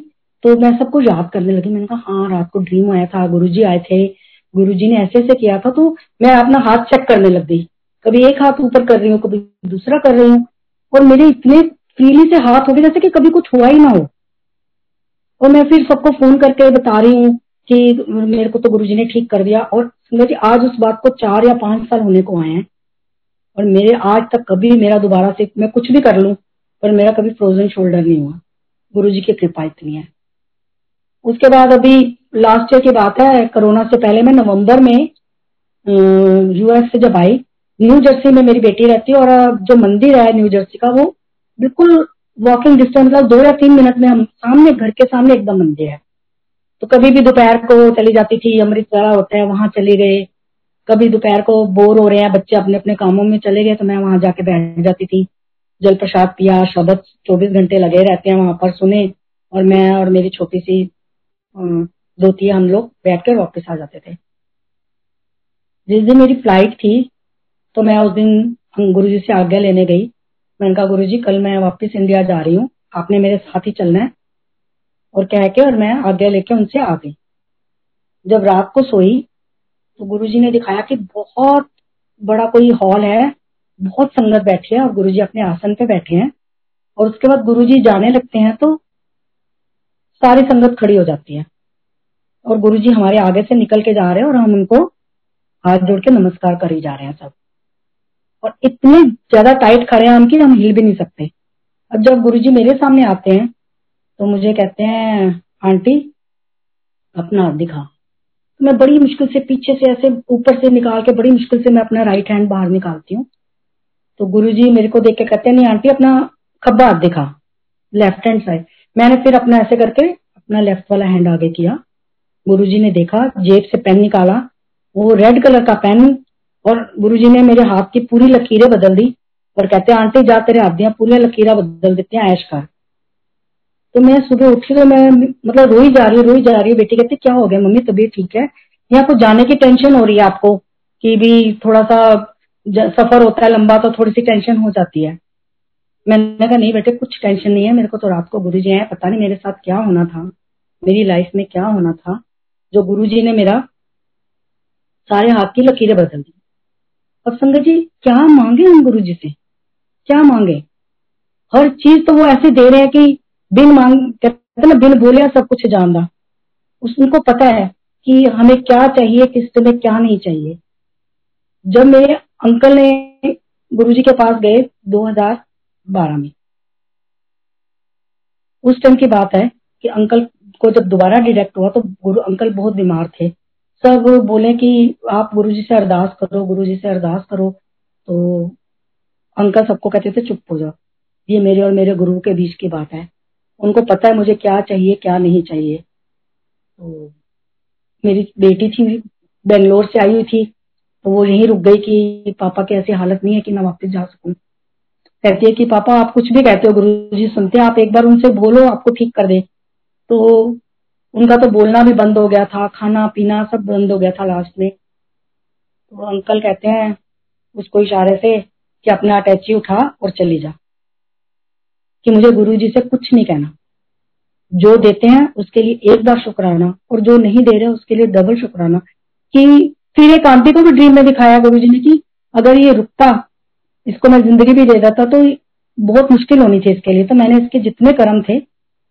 तो मैं सबको याद करने लगी। मैंने कहा हाँ रात को ड्रीम आया था, गुरुजी आए थे। गुरुजी ने ऐसे ऐसे किया था तो मैं अपना हाथ चेक करने लग गई। कभी एक हाथ ऊपर कर रही हूँ, कभी दूसरा कर रही हूँ। और मेरे इतने फ्रीली से हाथ हो गए, जैसे कि कभी कुछ हुआ ही ना हो। और मैं फिर सबको फ़ोन करके बता रही हूँ कि मेरे को तो गुरुजी ने ठीक कर दिया। और जी, आज उस बात को चार या पाँच साल होने को आए हैं। और मेरे आज तक कभी मेरा दोबारा से मैं कुछ भी कर लू, पर मेरा कभी फ्रोजन शोल्डर नहीं हुआ। गुरु जी की कृपा इतनी है। उसके बाद अभी लास्ट ईयर की बात है, कोरोना से पहले मैं नवंबर में यूएस से जब आई न्यू जर्सी में मेरी बेटी रहती है और जो मंदिर है न्यू जर्सी का वो बिल्कुल वॉकिंग डिस्टेंस मतलब दो या तीन मिनट में हम सामने, घर के सामने एकदम मंदिर है। तो कभी भी दोपहर को चली जाती थी अमृत वाला होता है, वहाँ चले गए। कभी दोपहर को बोर हो रहे हैं, बच्चे अपने अपने कामों में चले गए तो मैं वहाँ जाके बैठ जाती थी। जल प्रसाद पिया शब्द चौबीस घंटे लगे रहते हैं वहाँ पर, सुने और मैं और मेरी छोटी सी दोती हम लोग बैठ कर वापस आ जाते थे। जिस दिन मेरी फ़्लाइट थी तो मैं उस दिन गुरु जी से आज्ञा लेने गई। मैंने कहा गुरु जी कल मैं वापस इंडिया जा रही हूँ। आपने मेरे साथ ही चलना है। और कह के और मैं आज्ञा लेके उनसे आ गई। जब रात को सोई तो गुरु जी ने दिखाया कि बहुत बड़ा कोई हॉल है, बहुत संगत बैठी है और गुरु जी अपने आसन पे बैठे हैं। और उसके बाद गुरु जी जाने लगते हैं तो सारी संगत खड़ी हो जाती है। और गुरु जी हमारे आगे से निकल के जा रहे हैं और हम उनको हाथ जोड़ के नमस्कार करी जा रहे हैं सब। और इतने ज़्यादा टाइट खड़े हैं हम कि हम हिल भी नहीं सकते। अब जब गुरुजी मेरे सामने आते हैं तो मुझे कहते हैं, आंटी, अपना हाथ दिखा। तो मैं बड़ी मुश्किल से पीछे से ऐसे ऊपर से निकाल के बड़ी मुश्किल से मैं अपना राइट हैंड बाहर निकालती हूँ। तो गुरु जी मेरे को देख के कहते हैं, नहीं, आंटी, अपना खब्बा हाथ दिखा लेफ़्ट हैंड साइड मैंने फिर अपना ऐसे करके अपना लेफ़्ट वाला हैंड आगे किया। गुरुजी ने देखा, जेब से पेन निकाला, वो रेड कलर का पेन और गुरुजी ने मेरे हाथ की पूरी लकीरें बदल दी और कहते, आंटी, जा तेरे हाथ दिया पूरी लकीरें बदल देते हैं, ऐश कर। तो मैं सुबह उठी तो मैं मतलब रोई जा रही हूँ, रोई जा रही हूँ। बेटी कहती, क्या हो गया? मम्मी, तबीयत ठीक है? यहाँ को जाने की टेंशन हो रही है आपको कि भी थोड़ा सा सफ़र होता है लंबा तो थोड़ी सी टेंशन हो जाती है। मैंने कहा, नहीं बेटे, कुछ टेंशन नहीं है। मेरे को तो रात को गुरु जी है पता नहीं मेरे साथ क्या होना था, मेरी लाइफ में क्या होना था। जो गुरु जी ने मेरा सारे हाथ की लकीरें बदल दी। अब संगत जी, क्या मांगे हम गुरु जी से? क्या मांगे? हर चीज़ तो वो ऐसे दे रहे हैं कि बिन मांग, कहते ना, बिन बोले सब कुछ जानना उनको पता है कि हमें क्या चाहिए, किस समय क्या नहीं चाहिए। जब मेरे अंकल ने गुरु जी के पास गए 2012 में, उस टाइम की बात है कि अंकल को जब दोबारा डिटेक्ट हुआ तो गुरु, अंकल बहुत बीमार थे। सब बोले कि आप गुरु जी से अरदास करो गुरु जी से अरदास करो। तो अंकल सबको कहते थे, चुप हो जाओ। ये मेरे और मेरे गुरु के बीच की बात है। उनको पता है मुझे क्या चाहिए, क्या नहीं चाहिए। तो मेरी बेटी थी, बेंगलोर से आई हुई थी। तो वो यहीं रुक गई कि पापा की ऐसी हालत नहीं है कि मैं वापस जा सकूँ। कहती है कि, पापा, आप कुछ भी कहते हो गुरु जी सुनते हैं। आप एक बार उनसे बोलो, आपको ठीक कर दे। तो उनका तो बोलना भी बंद हो गया था, खाना, पीना सब बंद हो गया था लास्ट में। तो अंकल कहते हैं उसको इशारे से कि अपना अटैची उठा और चली जा। कि मुझे गुरु जी से कुछ नहीं कहना। जो देते हैं उसके लिए एक बार शुक्राना और जो नहीं दे रहे उसके लिए डबल शुक्राना। कि फिर एक आंटी को भी ड्रीम में दिखाया गुरु जी ने कि अगर ये रुकता, इसको मैं ज़िंदगी भी दे देता तो बहुत मुश्किल होनी थी इसके लिए। तो मैंने इसके जितने कर्म थे,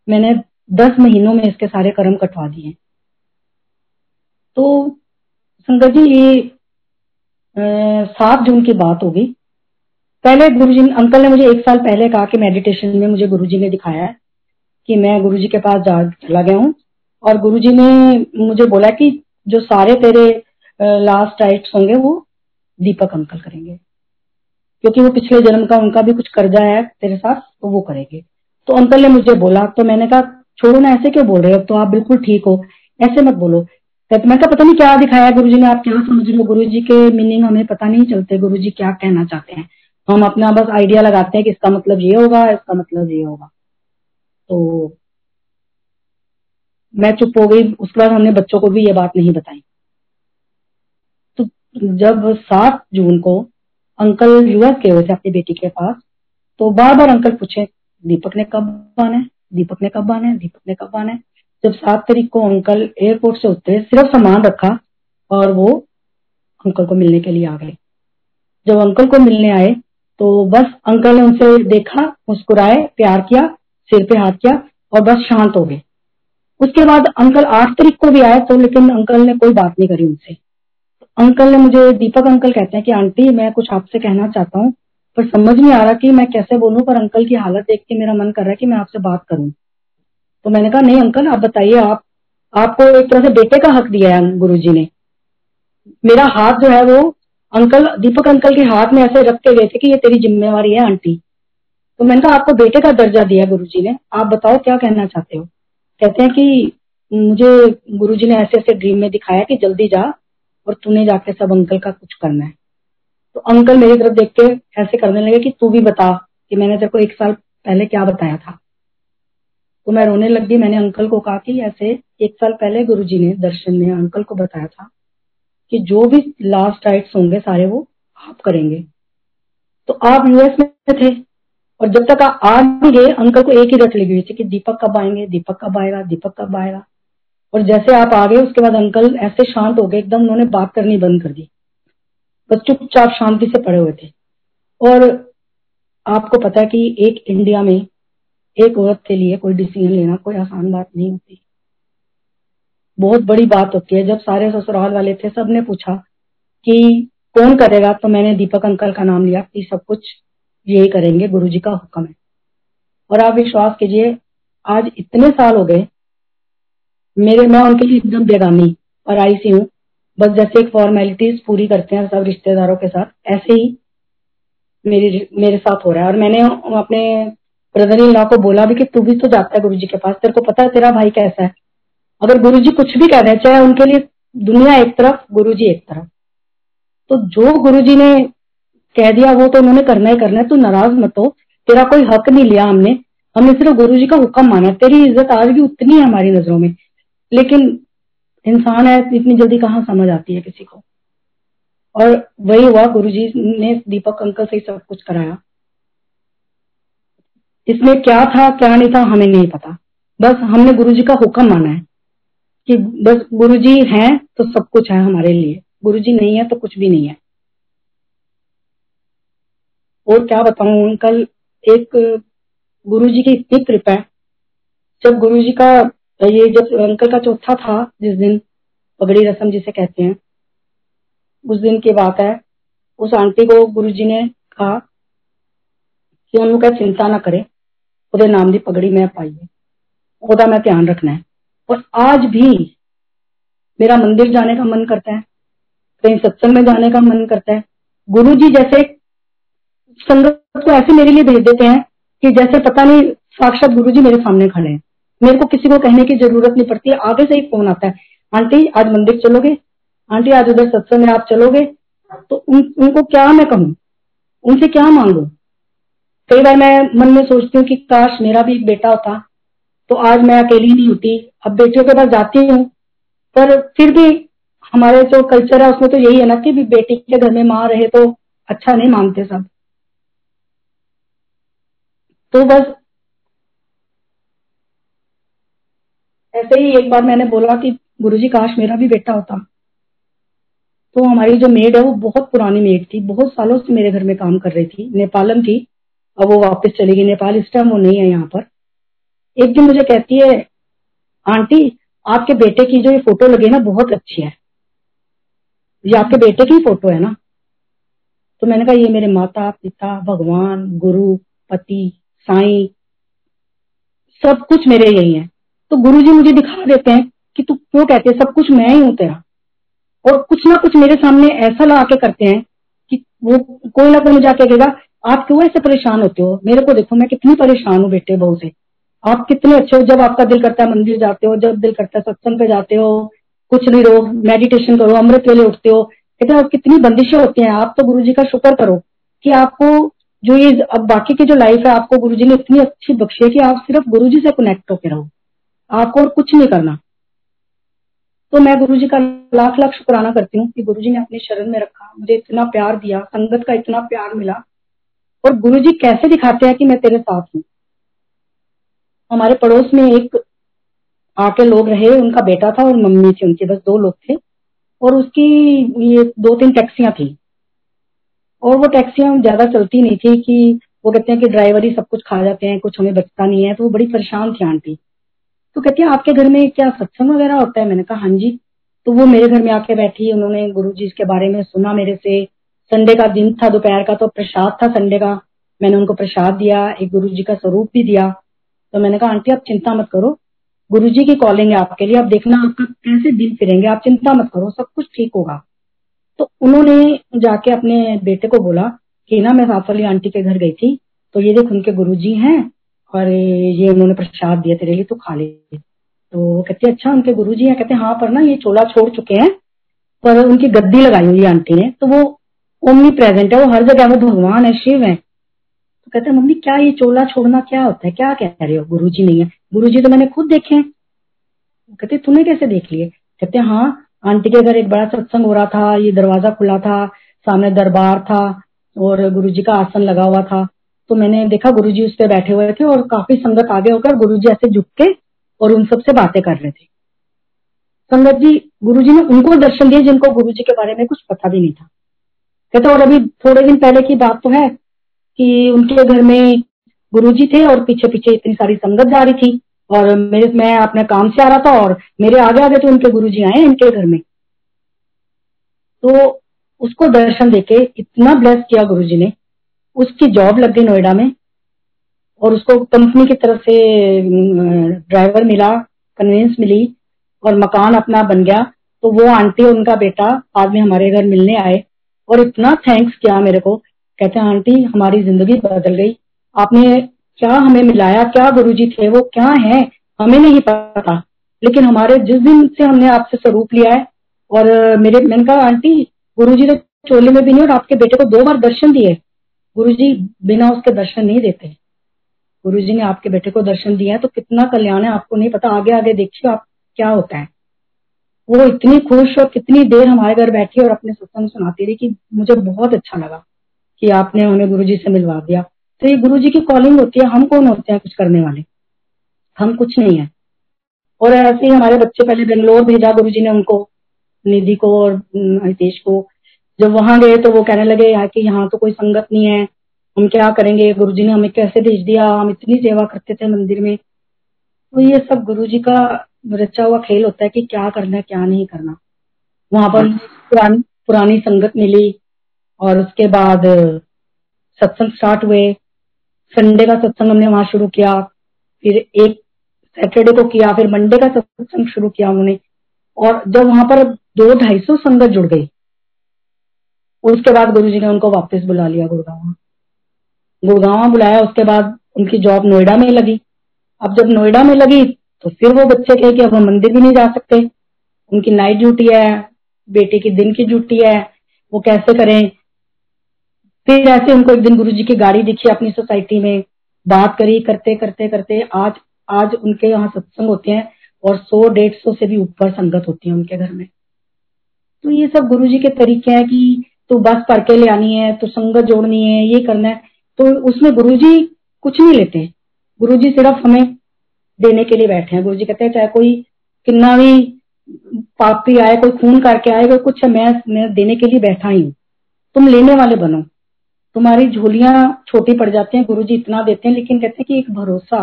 मैंने दस महीनों में इसके सारे कर्म कटवा दिए। तो संगत जी, ये सात जून की बात होगी पहले गुरुजी अंकल ने मुझे एक साल पहले कहा कि मेडिटेशन में मुझे गुरुजी ने दिखाया है कि मैं गुरुजी के पास जा, चला गया हूँ। और गुरुजी ने मुझे बोला कि जो सारे तेरे लास्ट राइट्स होंगे वो दीपक अंकल करेंगे। क्योंकि वो पिछले जन्म का उनका भी कुछ कर्जा है तेरे साथ तो वो करेंगे। तो अंकल ने मुझे बोला तो मैंने कहा छोड़ो ना, ऐसे क्यों बोल रहे हो? तो आप बिल्कुल ठीक हो। ऐसे मत बोलो। मैं कहा पता नहीं क्या दिखाया गुरु जी ने, आप क्या समझ रहे हो? गुरु जी के मीनिंग हमें पता नहीं चलते। गुरु जी क्या कहना चाहते हैं? हम अपना बस आइडिया लगाते हैं कि इसका मतलब ये होगा, इसका मतलब ये होगा। तो मैं चुप हो गई। उसके बाद हमने बच्चों को भी ये बात नहीं बताई। तो जब सात जून को अंकल यूएस गए हुए थे अपनी बेटी के पास तो बार बार अंकल पूछे, दीपक ने कब आना है? दीपक ने कब आना है दीपक ने कब आना है जब सात तारीख को अंकल एयरपोर्ट से उतरे, सिर्फ़ सामान रखा और वो अंकल को मिलने के लिए आ गए। जब अंकल को मिलने आए तो बस अंकल ने उनसे देखा, मुस्कुराए, प्यार किया, सिर पे हाथ किया और बस शांत हो गए। उसके बाद अंकल आठ तारीख को भी आए तो लेकिन अंकल ने कोई बात नहीं करी उनसे। अंकल ने मुझे, दीपक अंकल कहते हैं कि, आंटी, मैं कुछ आपसे कहना चाहता हूँ। पर समझ नहीं आ रहा कि मैं कैसे बोलूँ, पर अंकल की हालत देख के मेरा मन कर रहा है कि मैं आपसे बात करूँ। तो मैंने कहा, नहीं अंकल, आप बताइए, आप, आपको एक तरह से बेटे का हक दिया है गुरु जी ने। मेरा हाथ जो है वो अंकल, दीपक अंकल के हाथ में ऐसे रख के गए थे कि ये तेरी जिम्मेवारी है, आंटी। तो मैंने कहा, आपको बेटे का दर्जा दिया गुरुजी ने। आप बताओ, क्या कहना चाहते हो? कहते हैं कि मुझे गुरुजी ने ऐसे ऐसे ड्रीम में दिखाया कि जल्दी जा और तूने जाके सब अंकल का कुछ करना है। तो अंकल मेरी तरफ़ देख के ऐसे करने लगे कि तू भी बता कि मैंने तेरे को एक साल पहले क्या बताया था। तो मैं रोने लग गई, मैंने अंकल को कहा कि ऐसे एक साल पहले गुरुजी ने, दर्शन में अंकल को बताया था कि जो भी लास्ट राइट्स होंगे सारे वो आप करेंगे। तो आप यूएस में थे और जब तक आप आ गए अंकल को एक ही रट लगी हुई थी कि दीपक कब आएँगे, दीपक कब आएगा, दीपक कब आएगा। और जैसे आप आ गए, उसके बाद अंकल ऐसे शांत हो गए, एकदम उन्होंने बात करनी बंद कर दी। बस चुपचाप शांति से पड़े हुए थे। और आपको पता है कि एक इंडिया में एक औरत के लिए कोई डिसीज़न लेना कोई आसान बात नहीं होती। बहुत बड़ी बात होती है। जब सारे ससुराल वाले थे सबने पूछा कि कौन करेगा? तो मैंने दीपक अंकल का नाम लिया कि सब कुछ यही करेंगे गुरु जी का हुक्म है। और आप विश्वास कीजिए, आज इतने साल हो गए, मेरे मैं उनके लिए एकदम बेगानी और आई सी हूँ। बस जैसे एक फॉर्मेलिटीज पूरी करते हैं सब रिश्तेदारों के साथ, ऐसे ही मेरी, मेरे साथ हो रहा है। और मैंने अपने ब्रदर इन लॉ को बोला भी कि तू भी तो जाता है गुरु जी के पास, तेरे को पता है तेरा भाई कैसा है। अगर गुरु जी कुछ भी कह रहे चाहे उनके लिए दुनिया एक तरफ़ गुरु जी एक तरफ़। तो जो गुरु जी ने कह दिया, वो तो उन्होंने करना ही करना है, तू नाराज़ मत हो। तेरा कोई हक नहीं लिया हमने। हमने सिर्फ़ गुरु जी का हुक्म माना तेरी इज़्ज़त आज भी उतनी है हमारी नज़रों में। लेकिन इंसान है, इतनी जल्दी कहाँ समझ आती है किसी को? और वही हुआ गुरु जी ने दीपक अंकल से सब कुछ कराया। इसमें क्या था, क्या नहीं था, हमें नहीं पता। बस हमने गुरु जी का हुक्म माना है कि बस गुरु जी है तो सब कुछ है हमारे लिए। गुरु जी नहीं है तो कुछ भी नहीं है। और क्या बताऊ, अंकल, एक गुरु जी की इतनी कृपा है। जब गुरु जी का ये जब अंकल का चौथा था जिस दिन पगड़ी रसम जिसे कहते हैं उस दिन की बात है उस आंटी को गुरुजी ने कहा कि ਉਹਨੂੰ कह चिंता ना करे ਉਹਦੇ नाम की पगड़ी मैं पाई है ओदा मैं ध्यान रखना है और आज भी मेरा मंदिर जाने का मन करता है कहीं सत्संग में जाने का मन करता है गुरु जी जैसे संगत को ऐसे मेरे लिए भेज देते हैं कि जैसे पता नहीं साक्षात गुरु जी मेरे सामने खड़े हैं मेरे को किसी को कहने की ज़रूरत नहीं पड़ती आगे से ही फ़ोन आता है। आंटी आज मंदिर चलोगे? आंटी आज उधर सत्संग में आप चलोगे? तो उन, उनको क्या मैं कहूँ? उनसे क्या मांगू? कई बार मैं मन में सोचती हूँ कि काश मेरा भी एक बेटा होता तो आज मैं अकेली नहीं होती अब बेटियों के पास जाती हूँ। पर फिर भी हमारे जो कल्चर है उसमें तो यही है ना कि भी बेटी के घर में माँ रहे तो अच्छा नहीं मानते सब। तो बस ऐसे ही एक बार मैंने बोला कि गुरुजी, काश मेरा भी बेटा होता। तो हमारी जो मेड है, वो बहुत पुरानी मेड थी। बहुत सालों से मेरे घर में काम कर रही थी। नेपालम थी। अब वो वापस चली गई। नेपाल इस टाइम वो नहीं है यहाँ पर। एक दिन मुझे कहती है, आंटी, आपके बेटे की जो ये फ़ोटो लगी ना, बहुत अच्छी है। ये आपके बेटे की फ़ोटो है ना? तो मैंने कहा, ये मेरे माता, पिता, भगवान, गुरु, पति, साई, सब कुछ मेरे यही है। तो गुरु जी मुझे दिखा देते हैं कि तू क्यों कहते सब कुछ मैं ही हूँ तेरा। और कुछ ना कुछ मेरे सामने ऐसा ला के करते हैं कि वो कोई ना कोई मुझे कहेगा, आप क्यों ऐसे परेशान होते हो? मेरे को देखो, मैं कितनी परेशान हूँ बेटे बहू से। आप कितने अच्छे हो, जब आपका दिल करता है मंदिर जाते हो, जब दिल करता है सत्संग पे जाते हो, कुछ नहीं रहो मेडिटेशन करो, अमृत वेले उठते हो, कहते हैं कितनी बंदिशें होती हैं। आप तो गुरु जी का शुक्र करो कि आपको जो ये, अब बाकी की जो लाइफ है, आपको गुरु जी ने इतनी अच्छी बख्शी है कि आप सिर्फ़ गुरु जी से कनेक्ट होकर रहो। आपको और कुछ नहीं करना। तो मैं गुरु जी का लाख लाख शुक्राना करती हूँ कि गुरु जी ने अपने शरण में रखा, मुझे इतना प्यार दिया, संगत का इतना प्यार मिला। और गुरु जी कैसे दिखाते हैं कि मैं तेरे साथ हूँ? हमारे पड़ोस में एक आके लोग रहे, उनका बेटा था और मम्मी थी उनके, बस दो लोग थे। और उसकी ये दो तीन टैक्सियाँ थी। और वो टैक्सियाँ ज़्यादा चलती नहीं थी कि वो कहते हैं कि ड्राइवर ही सब कुछ खा जाते हैं, कुछ हमें बचता नहीं है तो वो बड़ी परेशान थी आंटी। तो कहती है, आपके घर में क्या सत्संग वगैरह होता है? मैंने कहा हाँ जी। तो वो मेरे घर में आके बैठी, उन्होंने गुरु जी के बारे में सुना मेरे से। संडे का दिन था दोपहर का तो प्रसाद था संडे का। मैंने उनको प्रसाद दिया, एक गुरु जी का स्वरूप भी दिया। तो मैंने कहा, आंटी, आप चिंता मत करो। गुरु जी की कॉलिंग है आपके लिए, आप देखना आपका कैसे दिन फिरेंगे, आप चिंता मत करो, सब कुछ ठीक होगा। तो उन्होंने जाके अपने बेटे को बोला कि, ना, मैं साफ़ वाली आंटी के घर गई थी तो ये देख उनके गुरु जी हैं और ये उन्होंने प्रसाद दिया तेरे लिए तो खा ले। तो कहते अच्छा उनके गुरु जी है। कहते हाँ पर ना ये चोला छोड़ चुके हैं, पर उनकी गद्दी लगाई हुई आंटी ने। तो वो ओमनी प्रेजेंट है, वो हर जगह, वो भगवान है, शिव है। तो कहते, मम्मी, क्या ये चोला छोड़ना क्या होता है? क्या कह रहे हो? गुरु जी नहीं है। गुरु जी तो मैंने खुद देखे हैं। कहते, तूने कैसे देख लिए? कहते हाँ आंटी के घर एक बड़ा सत्संग हो रहा था, ये दरवाज़ा खुला था, सामने दरबार था और गुरु जी का आसन लगा हुआ था। तो मैंने देखा गुरुजी उस पर बैठे हुए थे और काफ़ी संगत आगे होकर गुरुजी ऐसे झुक के और उन सबसे बातें कर रहे थे। संगत जी गुरु जी ने उनको दर्शन दिए जिनको गुरु जी के बारे में कुछ पता भी नहीं था। कहते और अभी थोड़े दिन पहले की बात तो है कि उनके घर में गुरु जी थे और पीछे पीछे इतनी सारी संगत जा रही थी और मेरे, मैं अपने काम से आ रहा था और मेरे आगे आगे तो उनके गुरु जी आए इनके घर में। तो उसको दर्शन देके इतना ब्लेस किया गुरु जी ने उसकी जॉब लग गई नोएडा में और उसको कंपनी की तरफ़ से ड्राइवर मिला कन्वेंस मिली और मकान अपना बन गया। तो वो आंटी और उनका बेटा बाद में हमारे घर मिलने आए और इतना थैंक्स किया मेरे को। कहते हैं, आंटी, हमारी ज़िंदगी बदल गई। आपने क्या हमें मिलाया? क्या गुरुजी थे वो? क्या है? हमें नहीं पता। लेकिन हमारे जिस दिन से हमने आपसे स्वरूप लिया है और मेरे, मैंने कहा, आंटी, गुरुजी ने चोले में भी नहीं और आपके बेटे को दो बार दर्शन दिए। गुरुजी बिना उसके दर्शन नहीं देते। गुरुजी ने आपके बेटे को दर्शन दिया है तो कितना कल्याण है आपको नहीं पता। आगे आगे देखिए आप क्या होता है। वो इतनी खुश और कितनी देर हमारे घर बैठी और अपने सत्संग सुनाती रही कि मुझे बहुत अच्छा लगा कि आपने हमें गुरुजी से मिलवा दिया। तो ये गुरु जी की कॉलिंग होती है, हम कौन होते हैं कुछ करने वाले? हम कुछ नहीं है। और ऐसे ही हमारे बच्चे पहले बेंगलोर भेजा गुरु जी ने उनको, निधि को और हितेश को। जब वहाँ गए तो वो कहने लगे यार कि, यहाँ तो कोई संगत नहीं है। हम क्या करेंगे? गुरुजी ने हमें कैसे भेज दिया? हम इतनी सेवा करते थे मंदिर में। तो ये सब गुरुजी का रचा हुआ खेल होता है कि क्या करना है क्या नहीं करना। वहाँ पर पुरानी पुरानी संगत मिली और उसके बाद सत्संग स्टार्ट हुए। संडे का सत्संग हमने वहाँ शुरू किया। फिर एक सैटरडे को किया, फिर मंडे का सत्संग शुरू किया उन्होंने। और जब वहाँ पर दो ढाई सौ संगत जुड़ गई उसके बाद गुरु जी ने उनको वापस बुला लिया गुड़गांव। गुड़गांव बुलाया, उसके बाद उनकी जॉब नोएडा में लगी। अब जब नोएडा में लगी तो फिर वो बच्चे कहे कि अब हम मंदिर भी नहीं जा सकते। उनकी नाइट ड्यूटी है, बेटे की दिन की ड्यूटी है, वो कैसे करें? फिर ऐसे उनको एक दिन गुरु जी की गाड़ी दिखी अपनी सोसाइटी में। बात करी, करते करते करते, आज आज उनके यहाँ सत्संग होते हैं और सौ, डेढ़ सौ से भी ऊपर संगत होती है उनके घर में। तो ये सब गुरु जी के तरीके हैं कि तो बस पढ़ के ले आनी है तो संगत जोड़नी है ये करना है तो उसमें गुरु जी कुछ नहीं लेते। गुरु जी सिर्फ़ हमें देने के लिए बैठे हैं। गुरु जी कहते हैं चाहे कोई किन्ना भी पापी आए कोई खून करके आए कोई कुछ मैं, मैं देने के लिए बैठा ही हूँ। तुम लेने वाले बनो। तुम्हारी झोलियाँ छोटी पड़ जाती हैं गुरु जी इतना देते हैं लेकिन कहते हैं कि एक भरोसा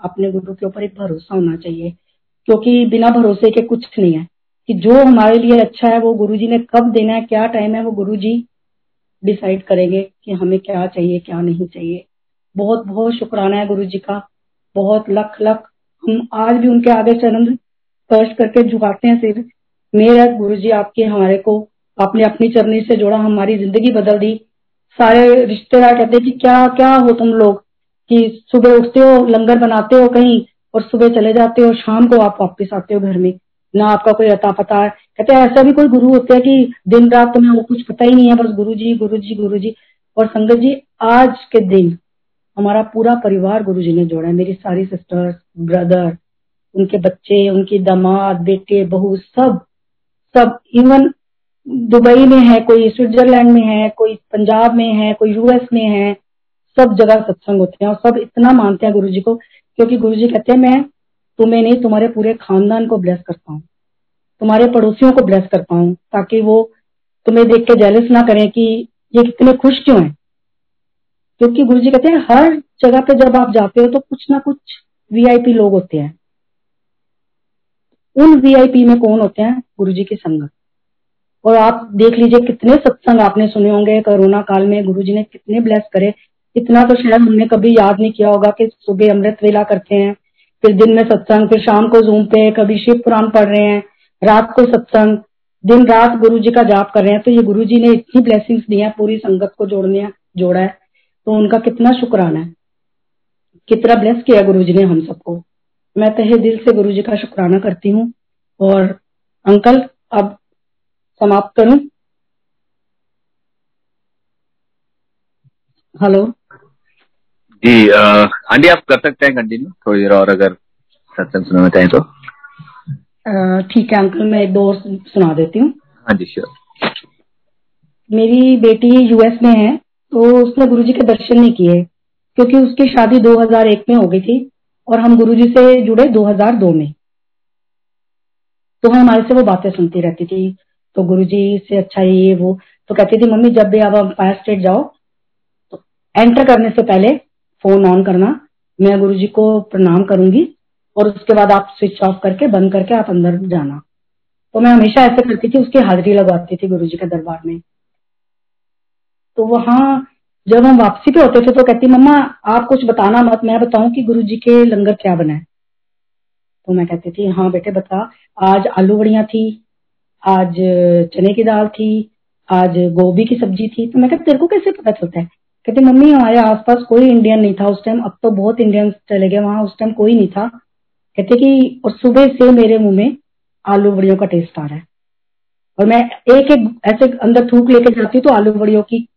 अपने गुरु के ऊपर एक भरोसा होना चाहिए क्योंकि बिना भरोसे के कुछ नहीं है। कि जो हमारे लिए अच्छा है, वो गुरु जी ने कब देना है, क्या टाइम है, वो गुरु जी डिसाइड करेंगे कि हमें क्या चाहिए, क्या नहीं चाहिए। बहुत बहुत शुक्राना है गुरु जी का। बहुत लख लख। हम आज भी उनके आगे चरण स्पर्श करके झुकाते हैं सिर। मेरा गुरु जी आपके, हमारे को आपने अपनी चरनी से जोड़ा, हमारी ज़िंदगी बदल दी। सारे रिश्तेदार कहते कि क्या क्या हो तुम लोग? कि सुबह उठते हो, लंगर बनाते हो कहीं और सुबह चले जाते हो, शाम को आप वापस आते हो घर में। ना आपका कोई अता पता है। कहते हैं, ऐसा भी कोई गुरु होते हैं कि दिन रात तुम्हें वो कुछ पता ही नहीं है, बस गुरु जी गुरु जी गुरु जी और संगत जी, आज के दिन हमारा पूरा परिवार गुरु जी ने जोड़ा है। मेरी सारी सिस्टर्स ब्रदर उनके बच्चे, उनकी दामाद, बेटे, बहू, सब सब इवन दुबई में है, कोई स्विट्जरलैंड में है, कोई पंजाब में है, कोई यूएस में है, सब जगह सत्संग होते हैं और सब इतना मानते हैं गुरु जी को, क्योंकि गुरु जी कहते हैं, मैं तुम्हें नहीं तुम्हारे पूरे खानदान को ब्लेस करता हूँ। तुम्हारे पड़ोसियों को ब्लेस करता हूँ, ताकि वो तुम्हें देख के जेलस ना करें कि ये कितने खुश क्यों हैं। क्योंकि गुरु जी कहते हैं, हर जगह पे जब आप जाते हो तो कुछ ना कुछ वीआईपी लोग होते हैं। उन वीआईपी में कौन होते हैं? गुरु जी की संगत। और आप देख लीजिए कितने सत्संग आपने सुने होंगे, कोरोना काल में गुरु जी ने कितने ब्लेस करे। इतना तो शायद हमने कभी याद नहीं किया होगा कि सुबह अमृत वेला करते हैं। फिर दिन में सत्संग, फिर शाम को जूम पे कभी शिव पुराण पढ़ रहे हैं, रात को सत्संग, दिन रात गुरु जी का जाप कर रहे हैं। तो ये गुरु जी ने इतनी ब्लेसिंग्स दी है, पूरी संगत को जोड़ने, जोड़ा है। तो उनका कितना शुक्राना है। कितना ब्लेस किया गुरु जी ने हम सबको। मैं तहे दिल से गुरु जी का शुक्राना करती हूँ। और अंकल, अब समाप्त करूँ। हेलो। जी आंटी आप कर सकते हैं कंटिन्यू थोड़ी देर और अगर सत्संग सुनाना चाहें तो। ठीक है अंकल मैं दो सुना देती हूँ। हाँ जी श्योर मेरी बेटी यूएस में है तो उसने गुरुजी के दर्शन नहीं किए क्योंकि उसकी शादी 2001 में हो गई थी और हम गुरुजी से जुड़े 2002 में। तो हमारे से वो बातें सुनती रहती थी तो गुरुजी से अच्छा ये वो तो कहती थी मम्मी जब भी आप अंपायर स्टेट जाओ तो एंटर करने से पहले फ़ोन ऑन करना। मैं गुरु जी को प्रणाम करूँगी और उसके बाद आप स्विच ऑफ़ करके, बंद करके आप अंदर जाना। तो मैं हमेशा ऐसे करती थी, उसकी हाजिरी लगवाती थी गुरु जी के दरबार में। तो वहाँ जब हम वापसी पे होते थे तो कहती, मम्मा, आप कुछ बताना मत, मैं बताऊँ कि गुरु जी के लंगर क्या बना है? तो मैं कहती थी हाँ बेटे, बता। आज आलू बड़िया थी, आज चने की दाल थी, आज गोभी की सब्ज़ी थी। तो मैं कहती, तेरे को कैसे पता चलता है? कहती, मम्मी, हमारे आसपास कोई इंडियन नहीं था उस टाइम अब तो बहुत इंडियन चले गए, वहाँ उस टाइम कोई नहीं था। कहते कि, और सुबह से मेरे मुँह में आलू बड़ियों का टेस्ट आ रहा है। और मैं एक एक, ऐसे अंदर थूक लेके जाती हूँ तो आलू बड़ियों की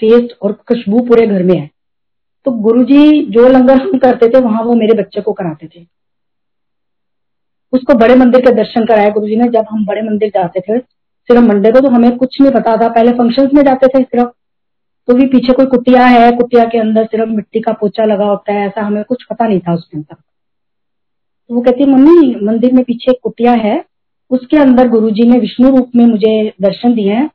टेस्ट और खुशबू पूरे घर में है। तो गुरुजी जो लंगर हम करते थे, वहाँ वो मेरे बच्चे को कराते थे। उसको बड़े मंदिर के दर्शन कराया गुरुजी ने। जब हम बड़े मंदिर जाते थे, सिर्फ़ मंडे को तो हमें कुछ नहीं पता था। पहले फ़ंक्शन में जाते थे, सिर्फ़ तो भी पीछे कोई कुटिया है, कुटिया के अंदर सिर्फ़ मिट्टी का पोचा लगा होता है, ऐसा हमें कुछ पता नहीं था उस दिन तक। तो वो कहती, मम्मी, मंदिर में पीछे एक कुटिया है, उसके अंदर गुरुजी ने विष्णु रूप में मुझे दर्शन दिए हैं।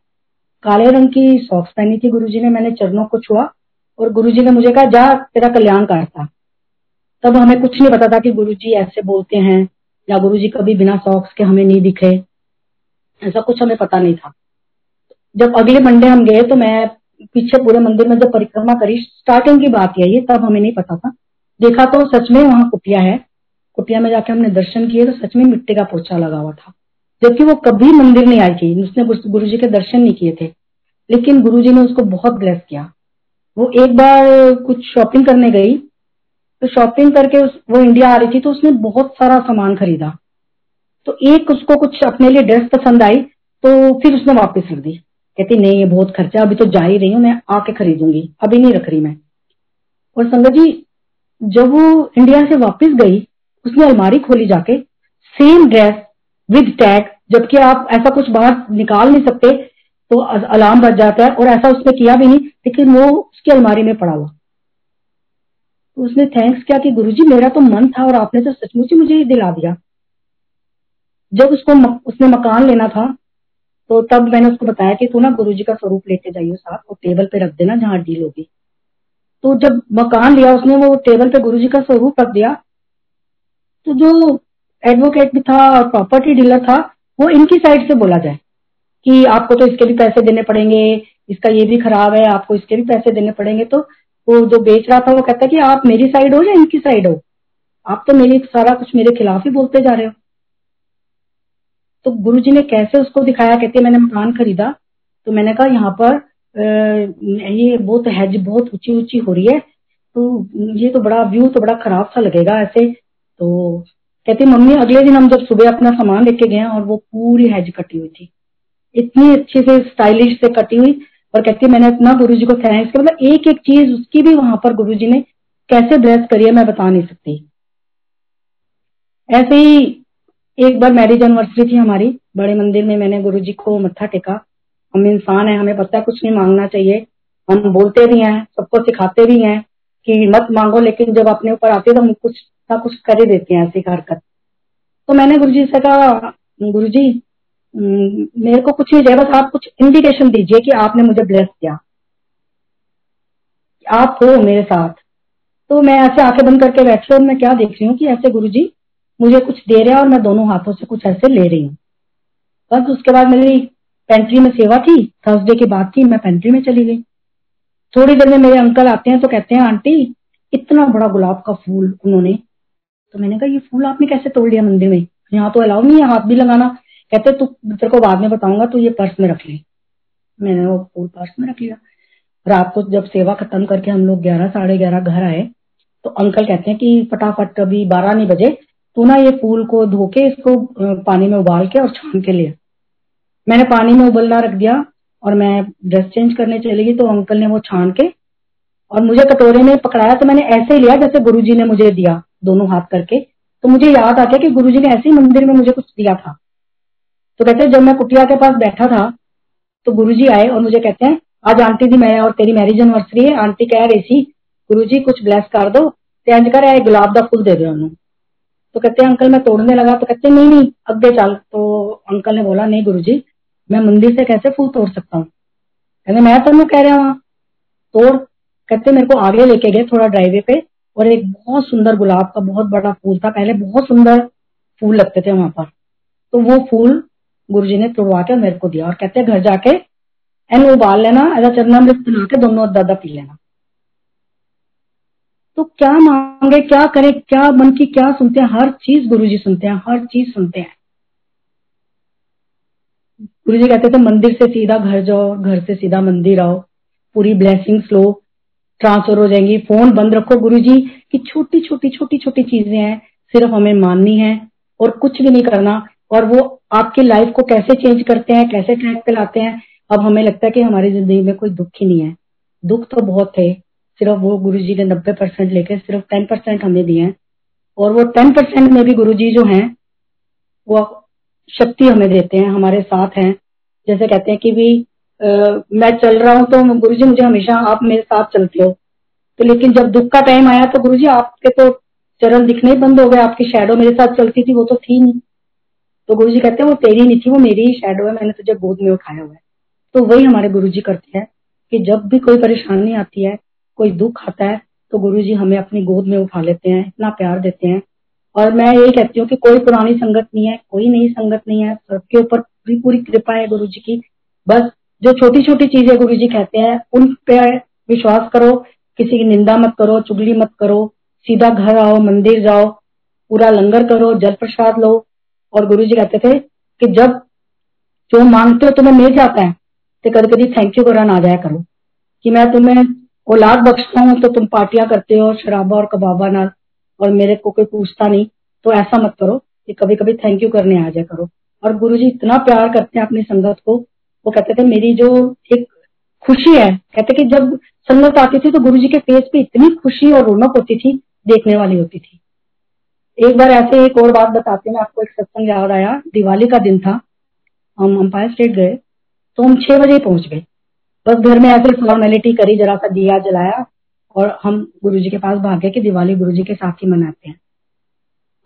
काले रंग की सॉक्स पहनी थी गुरुजी ने, मैंने चरणों को छुआ और गुरुजी ने मुझे कहा, जा, तेरा कल्याण करता तब हमें कुछ नहीं पता था कि गुरुजी ऐसे बोलते हैं, या गुरुजी कभी बिना सॉक्स के हमें नहीं दिखे। ऐसा कुछ हमें पता नहीं था। जब अगले मंडे हम गए तो मैं पीछे पूरे मंदिर में जब परिक्रमा करी स्टार्टिंग की बात यही तब हमें नहीं पता था। देखा तो सच में वहाँ कुटिया है। कुटिया में जाके हमने दर्शन किए तो सच में मिट्टी का पोछा लगा हुआ था। जबकि वो कभी मंदिर नहीं आई थी उसने गुरु जी के दर्शन नहीं किए थे। लेकिन गुरु जी ने उसको बहुत ब्लेस किया। वो एक बार कुछ शॉपिंग करने गई तो शॉपिंग करके उस, वो इंडिया आ रही थी तो उसने बहुत सारा सामान खरीदा। तो एक उसको कुछ अपने लिए ड्रेस पसंद आई तो फिर उसने वापस रख दी। कहती, नहीं, ये बहुत खर्चा, अभी तो जा ही रही हूँ, मैं आके खरीदूँगी, अभी नहीं रख रही मैं। और संगत जी, जब वो इंडिया से वापस गई, उसने अलमारी खोली जाके सेम ड्रेस विद टैग जबकि आप ऐसा कुछ बाहर निकाल नहीं सकते तो अलार्म बज जाता है और ऐसा उसने किया भी नहीं, लेकिन वो उसकी अलमारी में पड़ा हुआ। तो उसने थैंक्स किया कि गुरुजी, मेरा तो मन था और आपने तो सचमुच मुझे दिला दिया। जब उसको उसने मकान लेना था तो तब मैंने उसको बताया कि तू ना गुरुजी का स्वरूप लेते जाइए साथ और टेबल पे रख देना जहाँ डील होगी तो जब मकान लिया उसने, वो टेबल पे गुरुजी का स्वरूप रख दिया। तो जो एडवोकेट भी था और प्रॉपर्टी डीलर था, वो इनकी साइड से बोला जाए कि आपको तो इसके भी पैसे देने पड़ेंगे, इसका ये भी खराब है, आपको इसके भी पैसे देने पड़ेंगे। तो वो जो बेच रहा था, वो कहता है कि आप मेरी साइड हो या इनकी साइड हो? आप तो मेरी, सारा कुछ मेरे खिलाफ ही बोलते जा रहे हो। तो गुरु जी ने कैसे उसको दिखाया? कहते मैंने मकान खरीदा। तो मैंने कहा, यहाँ पर ये बहुत हैज़ बहुत ऊँची ऊँची हो रही है। तो ये तो बड़ा व्यू तो बड़ा खराब सा लगेगा ऐसे। तो कहती मम्मी, अगले दिन हम जब सुबह अपना सामान लेके गए और वो पूरी हैज़ कटी हुई थी। इतनी अच्छे से स्टाइलिश से कटी हुई। और कहती मैंने इतना गुरु जी को थैंक्स किया मतलब एक एक चीज़ उसकी भी वहाँ पर गुरु जी ने कैसे ड्रेस करी है मैं बता नहीं सकती। ऐसे ही एक बार मैरिज एनिवर्सरी थी हमारी, बड़े मंदिर में मैंने गुरु जी को मत्था टेका। हम इंसान है, हमें पता है कुछ नहीं मांगना चाहिए। हम बोलते भी हैं, सबको सिखाते भी हैं कि मत मांगो, लेकिन जब अपने ऊपर आते तो हम कुछ ना कुछ कर ही देते हैं, ऐसी हरकत। तो मैंने गुरु जी से कहा गुरु जी मेरे को कुछ नहीं चाहिए बस आप कुछ इंडिकेशन दीजिए कि आपने मुझे ब्लेस किया। आप हो मेरे साथ। तो मैं ऐसे आँखें बंद करके बैठी और मैं क्या देख रही हूँ कि ऐसे गुरु जी मुझे कुछ दे रहे हैं और मैं दोनों हाथों से कुछ ऐसे ले रही हूँ। बस उसके बाद मेरी पेंट्री में सेवा थी थर्सडे की बात थी, मैं पेंट्री में चली गई। थोड़ी देर में मेरे अंकल आते हैं तो कहते हैं, आंटी, इतना बड़ा गुलाब का फूल उन्होंने तो मैंने कहा, ये फूल आपने कैसे तोड़ लिया मंदिर में? यहाँ तो अलाउ नहीं है हाथ भी लगाना। कहते तू तेरे को बाद में बताऊँगा तो ये पर्स में रख ले। मैंने वो फूल पर्स में रख लिया। रात को जब सेवा खत्म करके हम लोग ग्यारह, साढ़े ग्यारह घर आए तो अंकल कहते हैं कि फटाफट अभी बारह नहीं बजे तू ना ये फूल को धो के इसको पानी में उबाल के और छान के लिए मैंने पानी में उबलना रख दिया और मैं ड्रेस चेंज करने चली गई तो अंकल ने वो छान के और मुझे कटोरे में पकड़ाया तो मैंने ऐसे ही लिया जैसे गुरुजी ने मुझे दिया दोनों हाथ करके। तो मुझे याद आ गया कि गुरुजी ने ऐसे ही मंदिर में मुझे कुछ दिया था। तो कहते जब मैं कुटिया के पास बैठा था तो गुरुजी आए और मुझे कहते हैं, आज आंटी दी मैं और तेरी मैरिज एनिवर्सरी है, आंटी कह रही थी गुरु जी कुछ ब्लेस कर दो इंज कर गुलाब का फूल दे दो तो कहते अंकल, मैं तोड़ने लगा। तो कहते नहीं नहीं अगे चल। तो अंकल ने बोला, नहीं गुरु जी मैं मंदिर से कैसे फूल तोड़ सकता हूँ? कहते, मैं तुम्हें कह रहा हूँ, तोड़। कहते, मेरे को आगे लेके गए थोड़ा ड्राइवे पे और एक बहुत सुंदर गुलाब का बहुत बड़ा फूल था। पहले बहुत सुंदर फूल लगते थे वहाँ पर। तो वो फूल गुरु ने तोड़वा के मेरे को दिया और कहते घर जाके एन उबाल लेना, ऐसा चरनामृत बना के दोनों दादा पी लेना। तो क्या मांगे, क्या करें, क्या मन की क्या सुनते हैं? हर चीज़ गुरु जी सुनते हैं, हर चीज़ सुनते हैं। गुरु जी कहते थे, मंदिर से सीधा घर जाओ, घर से सीधा मंदिर आओ, पूरी ब्लेसिंग्स लो ट्रांसफ़र हो जाएँगी। फ़ोन बंद रखो गुरु जी की छोटी छोटी छोटी छोटी चीज़ें हैं, सिर्फ़ हमें माननी है, और कुछ भी नहीं करना, और वो आपकी लाइफ को कैसे चेंज करते हैं, कैसे ट्रैक पे लाते हैं, अब हमें लगता है कि हमारी ज़िंदगी में कोई दुख ही नहीं है। दुख तो बहुत थे सिर्फ़ वो गुरु जी ने नब्बे परसेंट लेके सिर्फ़ टेन परसेंट हमें दिए हैं। और वो टेन परसेंट में भी गुरु जी जो है वो शक्ति हमें देते हैं हमारे साथ हैं। जैसे कहते हैं कि भी आ, मैं चल रहा हूँ तो गुरु जी मुझे हमेशा आप मेरे साथ चलते हो। तो लेकिन जब दुख का टाइम आया तो गुरु जी आपके तो चरण दिखने ही बंद हो गए आपकी शेडो मेरे साथ चलती थी वो तो थी नहीं। तो गुरु जी कहते हैं वो तेरी नहीं थी वो मेरी ही शेडो है मैंने तुझे गोद में उठाया हुआ है। तो वही हमारे गुरु जी करते हैं कि जब भी कोई परेशानी आती है कोई दुख आता है तो गुरु जी हमें अपनी गोद में उठा लेते हैं, इतना प्यार देते हैं। और मैं यही कहती हूँ कि कोई पुरानी संगत नहीं है, कोई नई संगत नहीं है, सबके ऊपर पूरी पूरी कृपा है गुरु जी की। बस जो छोटी छोटी चीज़ें गुरु जी कहते हैं, उन पे विश्वास करो, किसी की निंदा मत करो, चुगली मत करो, सीधा घर आओ, मंदिर जाओ, पूरा लंगर करो, जल प्रसाद लो। और गुरु जी कहते थे कि जब जो मांगते हो तुम्हें मिल जाता है तो कभी कभी थैंक यू करना ना जाया करो, कि मैं तुम्हें औलाद बख्शता हूँ तो तुम पार्टियाँ करते हो शराबा और कबाबा ना और मेरे को कोई पूछता नहीं तो ऐसा मत करो कि कभी कभी थैंक यू करने आ जाया करो। और गुरु जी इतना प्यार करते हैं अपनी संगत को, वो कहते थे, मेरी जो एक खुशी है, कहते कि जब संगत आती थी तो गुरु जी के फेस पे इतनी खुशी और रौनक होती थी, देखने वाली होती थी। एक बार ऐसे एक और बात बताते मैं आपको एक सत्संग याद आया, दिवाली का दिन था, हम अंपायर स्टेट गए तो हम छह बजे पहुँच गए। बस घर में ऐसे फॉर्मेलिटी करी, जरा सा दिया जलाया और हम गुरु जी के पास भागे कि दिवाली गुरु जी के साथ ही मनाते हैं।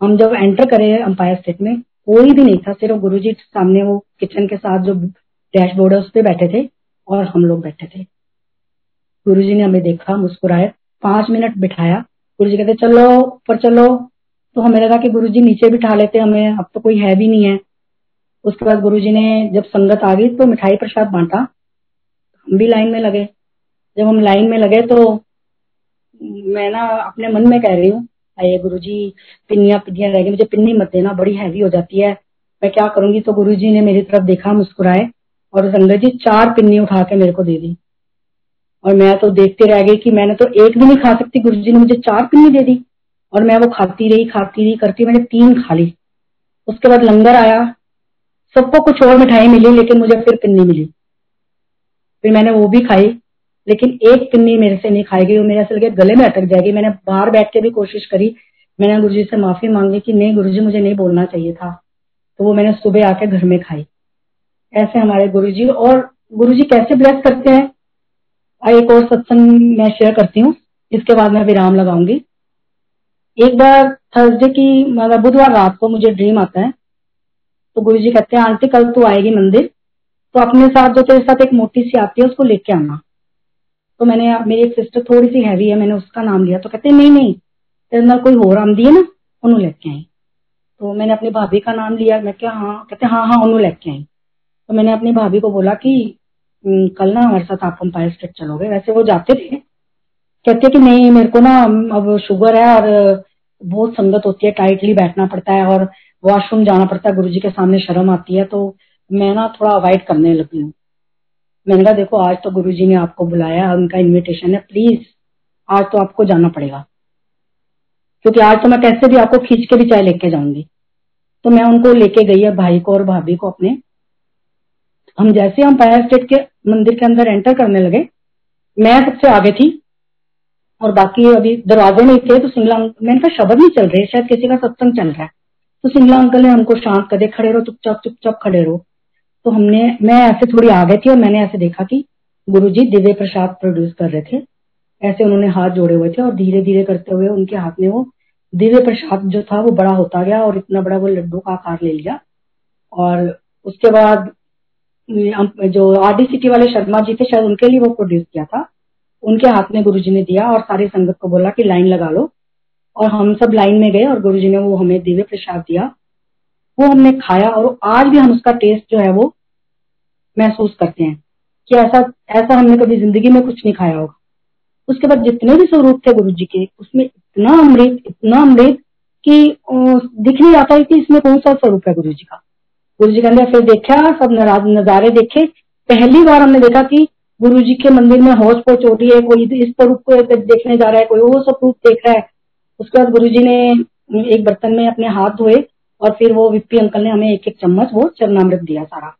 हम जब एंटर करे अंपायर स्टेट में, कोई भी नहीं था, सिर्फ़ गुरु जी सामने वो किचन के साथ जो डैशबोर्ड है, उस पर बैठे थे और हम लोग बैठे थे। गुरु जी ने हमें देखा मुस्कुराए पाँच मिनट बिठाया। गुरु जी कहते, चलो, ऊपर चलो। तो हमें लगा कि गुरु जी नीचे बिठा लेते हमें, अब तो कोई है भी नहीं है। उसके बाद गुरु जी ने जब संगत आ गई तो मिठाई प्रसाद बांटा। हम भी लाइन में लगे। जब हम लाइन में लगे तो मैं ना अपने मन में कह रही हूँ, अरे गुरु जी पिन्नियाँ पिन्नियाँ रह गई, मुझे पिन्नी मत देना, बड़ी हैवी हो जाती है। मैं क्या करूँगी? तो गुरु जी ने मेरी तरफ़ देखा, मुस्कुराए और संगत जी चार पिन्नी उठा के मेरे को दे दी। और मैं तो देखते रह गई कि मैंने तो एक भी नहीं खा सकती। गुरु जी ने मुझे चार पिन्नी दे दी और मैं वो खाती रही खाती रही, करती मैंने तीन खा ली। उसके बाद लंगर आया। सबको कुछ और मिठाई मिली, लेकिन मुझे फिर पिन्नी मिली। फिर मैंने वो भी खाई, लेकिन एक पिन्नी मेरे से नहीं खाई गई, वो मेरे ऐसे लगे गले में अटक जाएगी। मैंने बाहर बैठ के भी कोशिश करी, मैंने गुरु जी से माफ़ी मांगी कि नहीं गुरु जी मुझे नहीं बोलना चाहिए था। तो वो मैंने सुबह आके घर में खाई। ऐसे हमारे गुरु जी और गुरु जी कैसे ब्लेस करते हैं? एक और सत्संग मैं शेयर करती हूँ इसके बाद मैं विराम लगाऊँगी। एक बार थर्सडे की मतलब बुधवार रात को मुझे ड्रीम आता है तो गुरु जी कहते हैं, आंटी, कल तू आएगी मंदिर। तो अपने साथ जो तेरे साथ एक मोटी सी आती है, उसको लेके आना। तो मैंने, मेरी एक सिस्टर थोड़ी सी हैवी है, मैंने उसका नाम लिया। तो कहते नहीं नहीं, तेरे अंदर कोई और आम दिए ना, उन्होंने लेके आई। तो मैंने अपनी भाभी का नाम लिया। मैं क्या हाँ कहते हाँ हाँ उन्होंने लेके आई। तो मैंने अपनी भाभी को बोला कि कल ना हमारे साथ आप अंपायर स्टेट चलोगे। वैसे वो जाते थे। कहते कि, नहीं, मेरे को ना, अब शुगर है और बहुत संगत होती है टाइटली बैठना पड़ता है और वॉशरूम जाना पड़ता है गुरु जी के सामने शर्म आती है। तो मैं ना थोड़ा अवॉइड करने लगी हूँ। मैंने कहा देखो, आज तो गुरु जी ने आपको बुलाया उनका इन्विटेशन है। प्लीज़ आज तो आपको जाना पड़ेगा। क्योंकि आज तो मैं कैसे भी आपको खींच के भी चाय लेके जाऊँगी। तो मैं उनको लेके गई है, भाई को और भाभी को अपने। हम जैसे हम पायर स्टेट के मंदिर के अंदर एंटर करने लगे, मैं सबसे आगे थी, और बाकी अभी दरवाजे में थे तो सिंगला मैंने कहा, शब्द नहीं चल रहे, शायद किसी का सत्संग चल रहा है। तो सिंगला अंकल ने हमको शांत कर दे खड़े रहो, चुपचाप चुपचाप खड़े रहो। तो हमने, मैं ऐसे थोड़ी आ गई थी और मैंने ऐसे देखा कि गुरु जी दिव्य प्रसाद प्रोड्यूस कर रहे थे। ऐसे उन्होंने हाथ जोड़े हुए थे और धीरे धीरे करते हुए उनके हाथ में वो दिव्य प्रसाद जो था वो बड़ा होता गया और इतना बड़ा वो लड्डू का आकार ले लिया। और उसके बाद जो आरडी सिटी वाले शर्मा जी थे, शायद उनके लिए वो प्रोड्यूस किया था। उनके हाथ में गुरुजी ने दिया और सारी संगत को बोला कि लाइन लगा लो। और हम सब लाइन में गए और गुरुजी ने वो हमें दिव्य प्रसाद दिया। वो हमने खाया और आज भी हम उसका टेस्ट जो है वो महसूस करते हैं कि ऐसा ऐसा हमने कभी ज़िंदगी में कुछ नहीं खाया होगा। उसके बाद जितने भी स्वरूप थे गुरु जी के, उसमें इतना अमृत इतना अमृत कि दिख नहीं आता है कि इसमें कौन सा स्वरूप है गुरु जी का। गुरु जी कहते फिर देखा, सब नजारे देखे। पहली बार हमने देखा कि गुरु जी के मंदिर में हौज पोच हो रही है कोई इस स्वरूप को देखने जा रहा है, कोई वो स्वरूप देख रहा है। उसके बाद गुरु जी ने एक बर्तन में अपने हाथ धोए और फिर वो विप्पी अंकल ने हमें एक एक चम्मच वो चरणामृत दिया सारा।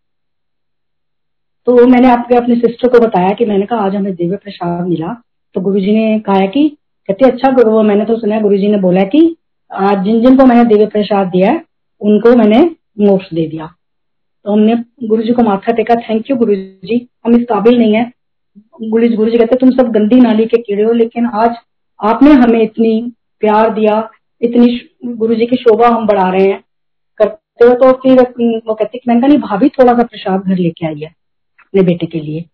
तो मैंने आपके, अपने सिस्टर को बताया कि मैंने कहा, आज हमें दिव्य प्रसाद मिला। तो गुरुजी ने कहा कि, कहते अच्छा गुरु मैंने तो सुना गुरुजी ने बोला कि, आज जिन जिन को मैंने दिव्य प्रसाद दिया है, उनको मैंने मोक्ष दे दिया। तो हमने गुरु जी को माथा टेका थैंक यू गुरु जी हम इस काबिल नहीं है। गुरु गुरु जी कहते, तुम सब गंदी नाली के कीड़े हो, लेकिन आज आपने हमें इतनी प्यार दिया, इतनी गुरु जी की शोभा हम बढ़ा रहे हैं। करते हो तो फिर वो कहते मैंने नहीं भाभी थोड़ा सा प्रसाद घर लेके आई है, अपने बेटे के लिए।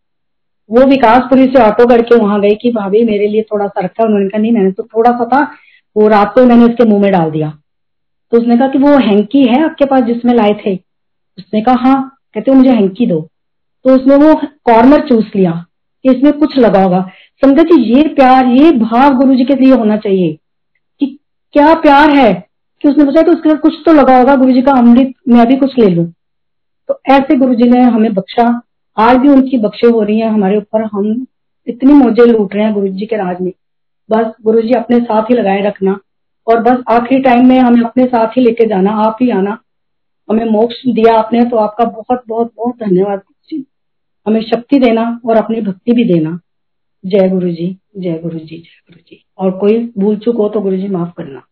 वो विकासपुरी से ऑटो करके वहाँ गई कि, भाभी, मेरे लिए थोड़ा सा रखा उन्होंने कहा, नहीं, मैंने तो थोड़ा सा था, वो रात को मैंने उसके मुँह में डाल दिया। तो उसने कहा कि वो हैंकी है आपके पास जिसमें लाए थे? उसने कहा हाँ। कहते मुझे हैंकी दो। तो उसने वो कॉर्नर चूस लिया, कि इसमें कुछ लगा होगा। संगत जी ये प्यार, ये भाव गुरु जी के लिए होना चाहिए, कि क्या प्यार है? कि उसने पूछा कि उसके साथ कुछ तो लगा होगा गुरु जी का अमृत मैं भी कुछ ले लू। तो ऐसे गुरु जी ने हमें बख्शा। आज भी उनकी बख्शे हो रही है, हमारे ऊपर हम इतनी मौजे लूट रहे हैं गुरु जी के राज में। बस गुरु जी अपने साथ ही लगाए रखना, और बस आखिरी टाइम में हमें अपने साथ ही लेके जाना, आप ही आना। हमें मोक्ष दिया आपने तो आपका बहुत बहुत बहुत धन्यवाद हमें शक्ति देना और अपनी भक्ति भी देना। जय गुरु जी जय गुरु जी जय गुरु जी और कोई भूल चुक हो तो गुरु जी माफ़ करना।